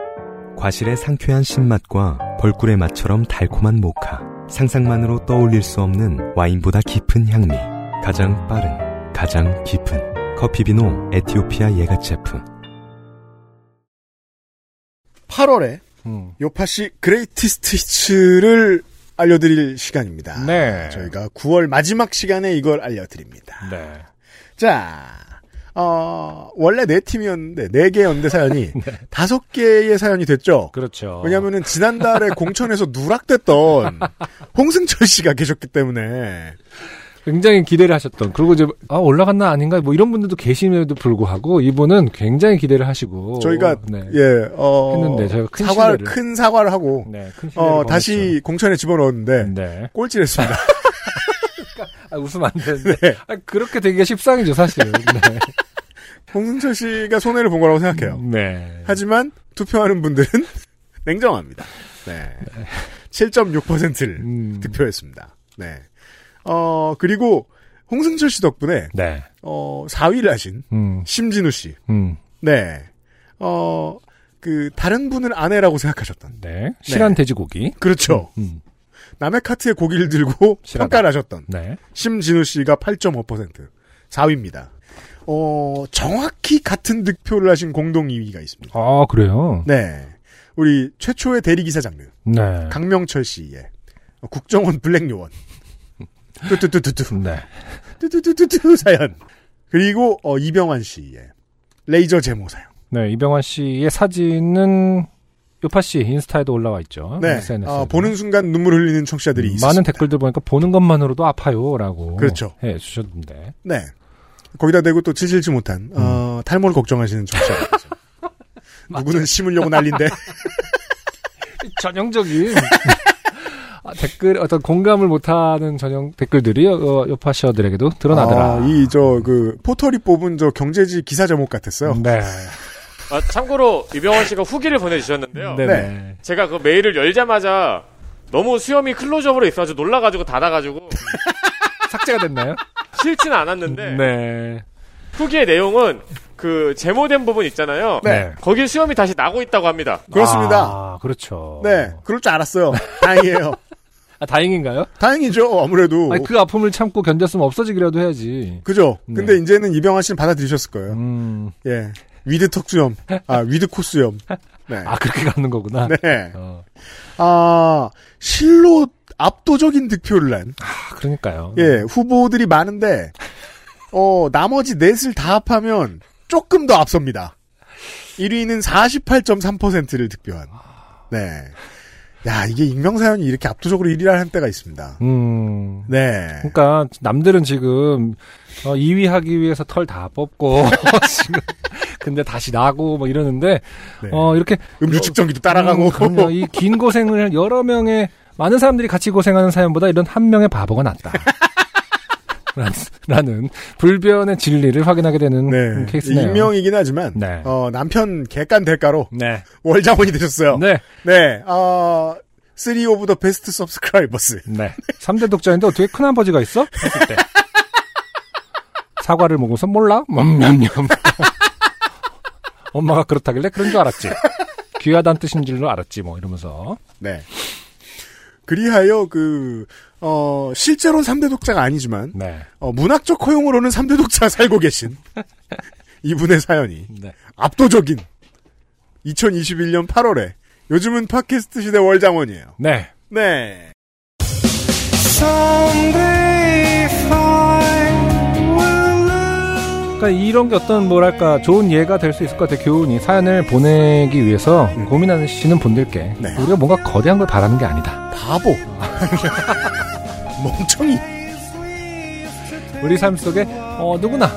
과실의 상쾌한 신맛과 벌꿀의 맛처럼 달콤한 모카. 상상만으로 떠올릴 수 없는 와인보다 깊은 향미. 가장 빠른, 가장 깊은 커피비노 에티오피아 예가체프. 8월에 음. 요파시 Greatest Hits를 알려드릴 시간입니다. 네. 저희가 9월 마지막 시간에 이걸 알려드립니다. 네. 자, 어, 원래 네 팀이었는데, 네 개의 연대 사연이 다섯 개의 사연이 됐죠? 그렇죠. 왜냐면은 지난달에 공천에서 누락됐던 홍승철 씨가 계셨기 때문에, 굉장히 기대를 하셨던. 그리고 이제 아 올라갔나 아닌가 뭐 이런 분들도 계심에도 불구하고 이분은 굉장히 기대를 하시고 저희가, 네. 예, 어, 했는데 저희가 큰 사과를, 신뢰를- 큰 사과를 하고, 네, 큰 어, 다시 공천에 집어넣었는데. 네. 꼴찌했습니다. 아, 웃으면 안 되는데. 네. 아, 그렇게 되기가 십상이죠, 사실은. 네. 홍승철 씨가 손해를 본 거라고 생각해요. 네. 하지만 투표하는 분들은 냉정합니다. 네. 7.6%를 음, 득표했습니다. 네. 어, 그리고 홍승철 씨 덕분에 네. 어, 4위를 하신 음, 심진우 씨. 음, 네. 어, 그 다른 분을 아내라고 생각하셨던. 네. 실한 돼지고기. 그렇죠. 음, 남의 카트에 고기를 들고 실하다. 평가를 하셨던 네. 심진우 씨가 8.5%. 4위입니다. 어, 정확히 같은 득표를 하신 공동 2위가 있습니다. 아, 그래요? 네. 우리 최초의 대리기사 장르. 네. 강명철 씨의 국정원 블랙 요원. 뚜뚜뚜뚜뚜. 네. 뚜뚜뚜뚜뚜 사연. 그리고 어, 이병환 씨의 레이저 제모 사연. 네, 이병환 씨의 사진은 요파 씨 인스타에도 올라와 있죠. 네. SNS. 어, 보는 순간 눈물 흘리는 청취자들이 있습니다. 많은 댓글들 보니까 보는 것만으로도 아파요라고 그렇죠. 해 주셨는데. 네. 거기다 대고 또 칠칠치 못한 어, 탈모를 걱정하시는 청취자. 누구는 심으려고 난린데 전형적인 아, 댓글 어떤 공감을 못하는 전형 댓글들이 어, 요파시어들에게도 드러나더라. 아, 이저 그 포털이 뽑은 저 경제지 기사 제목 같았어요. 네. 아, 참고로 이병헌 씨가 후기를 보내주셨는데요. 네네. 제가 그 메일을 열자마자 너무 수염이 클로즈업으로 있어가지고 놀라가지고 닫아가지고 삭제가 됐나요? 싫지는 않았는데 네. 후기의 내용은 그 제모된 부분 있잖아요. 네. 거기 수염이 다시 나고 있다고 합니다. 그렇습니다. 아, 그렇죠. 네, 그럴 줄 알았어요. 다행이에요. 아, 다행인가요? 다행이죠. 아무래도 아니, 그 아픔을 참고 견뎠으면 없어지기라도 해야지. 그죠. 네. 근데 이제는 이병헌 씨는 받아들이셨을 거예요. 음. 예, with 턱수염, 아 with 코수염. 네. 아, 그렇게 가는 거구나. 네. 어. 아 실로 압도적인 득표를 낸 아, 그러니까요. 예, 후보들이 많은데, 어, 나머지 넷을 다 합하면 조금 더 앞섭니다. 1위는 48.3%를 득표한. 네. 야, 이게 익명사연이 이렇게 압도적으로 1위를 한 때가 있습니다. 음. 네. 그러니까 남들은 지금 어, 2위 하기 위해서 털 다 뽑고 지금 근데 다시 나고 뭐 이러는데 네. 어 이렇게 음주 측정기도 따라가고. 음, 그럼요. 이긴 고생을 여러 명의 많은 사람들이 같이 고생하는 사연보다 이런 한 명의 바보가 낫다. 라는- 불변의 진리를 확인하게 되는 네. 케이스네요. 익명이긴 하지만, 네. 어, 남편 객관 대가로 네. 월자원이 되셨어요. 네. 네. 어, 3 오브 더 베스트 서브스크라이버스. 네. 3대 독자인데 어떻게 큰 아버지가 있어? 했을 때. 사과를 먹어서 몰라? 냠냠냠. 엄마가 그렇다길래 그런 줄 알았지. 귀하다는 뜻인 줄로 알았지, 뭐, 이러면서. 네. 그리하여 그, 어, 실제로는 3대 독자가 아니지만, 네. 어, 문학적 허용으로는 3대 독자 살고 계신 이분의 사연이 네. 압도적인 2021년 8월에 요즘은 팟캐스트 시대 월장원이에요. 네. 네. 그러니까 이런 게 어떤 뭐랄까 좋은 예가 될 수 있을 것 같아요. 교훈이 사연을 보내기 위해서 고민하시는 분들께 네. 우리가 뭔가 거대한 걸 바라는 게 아니다. 바보. 멍청이. 우리 삶 속에 어, 누구나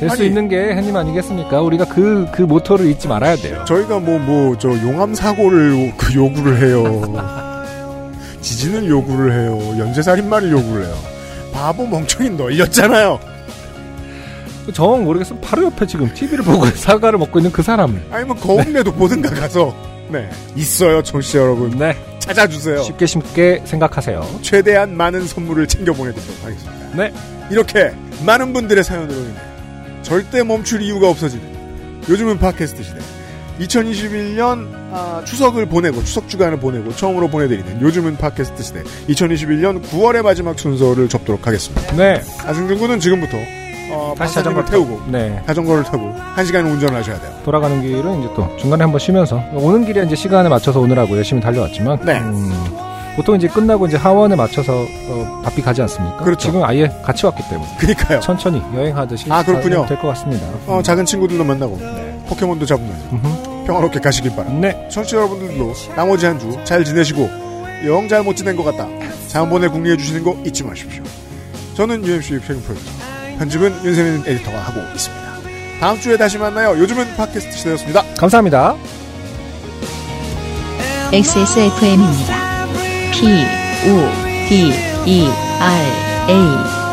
될수 아니. 있는 게 해님 아니겠습니까? 우리가 그 그 모토를 잊지 말아야 돼요. 저희가 뭐, 뭐, 저 용암 사고를 그 요구를 해요. 지진을 요구를 해요. 연쇄살인마를 요구를 해요. 바보 멍청이 널렸잖아요. 정 모르겠으면 바로 옆에 지금 TV를 보고 사과를 먹고 있는 그 사람을 아니 면 거울에도 보든가 가서. 네. 있어요, 청취자 여러분. 네 찾아주세요. 쉽게 쉽게 생각하세요. 최대한 많은 선물을 챙겨 보내드리도록 하겠습니다. 네. 이렇게 많은 분들의 사연으로 인해 절대 멈출 이유가 없어지는 요즘은 팟캐스트 시대 2021년 아, 추석을 보내고 추석 주간을 보내고 처음으로 보내드리는 요즘은 팟캐스트 시대 2021년 9월의 마지막 순서를 접도록 하겠습니다. 네 아승준 군은 지금부터 어, 다시 자전거 태우고 네 자전거를 타고 한 시간 운전을 하셔야 돼요. 돌아가는 길은 이제 또 중간에 한번 쉬면서 오는 길에 이제 시간에 맞춰서 오느라고 열심히 달려왔지만 네. 음, 보통 이제 끝나고 이제 하원에 맞춰서 어, 바삐 가지 않습니까? 그렇죠. 지금 아예 같이 왔기 때문에 그니까요. 천천히 여행하듯이 아, 그렇군요. 될 것 같습니다. 어, 작은 친구들도 만나고 포켓몬도 잡으면서 음흠. 평화롭게 가시길 바랍니다. 네 청취자 여러분들도 나머지 한 주 잘 지내시고 영 잘 못 지낸 것 같다. 장본에 궁리해 주시는 거 잊지 마십시오. 저는 UMC 최근 프로듀서 편집은 윤세민 에디터가 하고 있습니다. 다음 주에 다시 만나요. 요즘은 팟캐스트 시대였습니다. 감사합니다. XSFM입니다. P, O, D, E, R, A.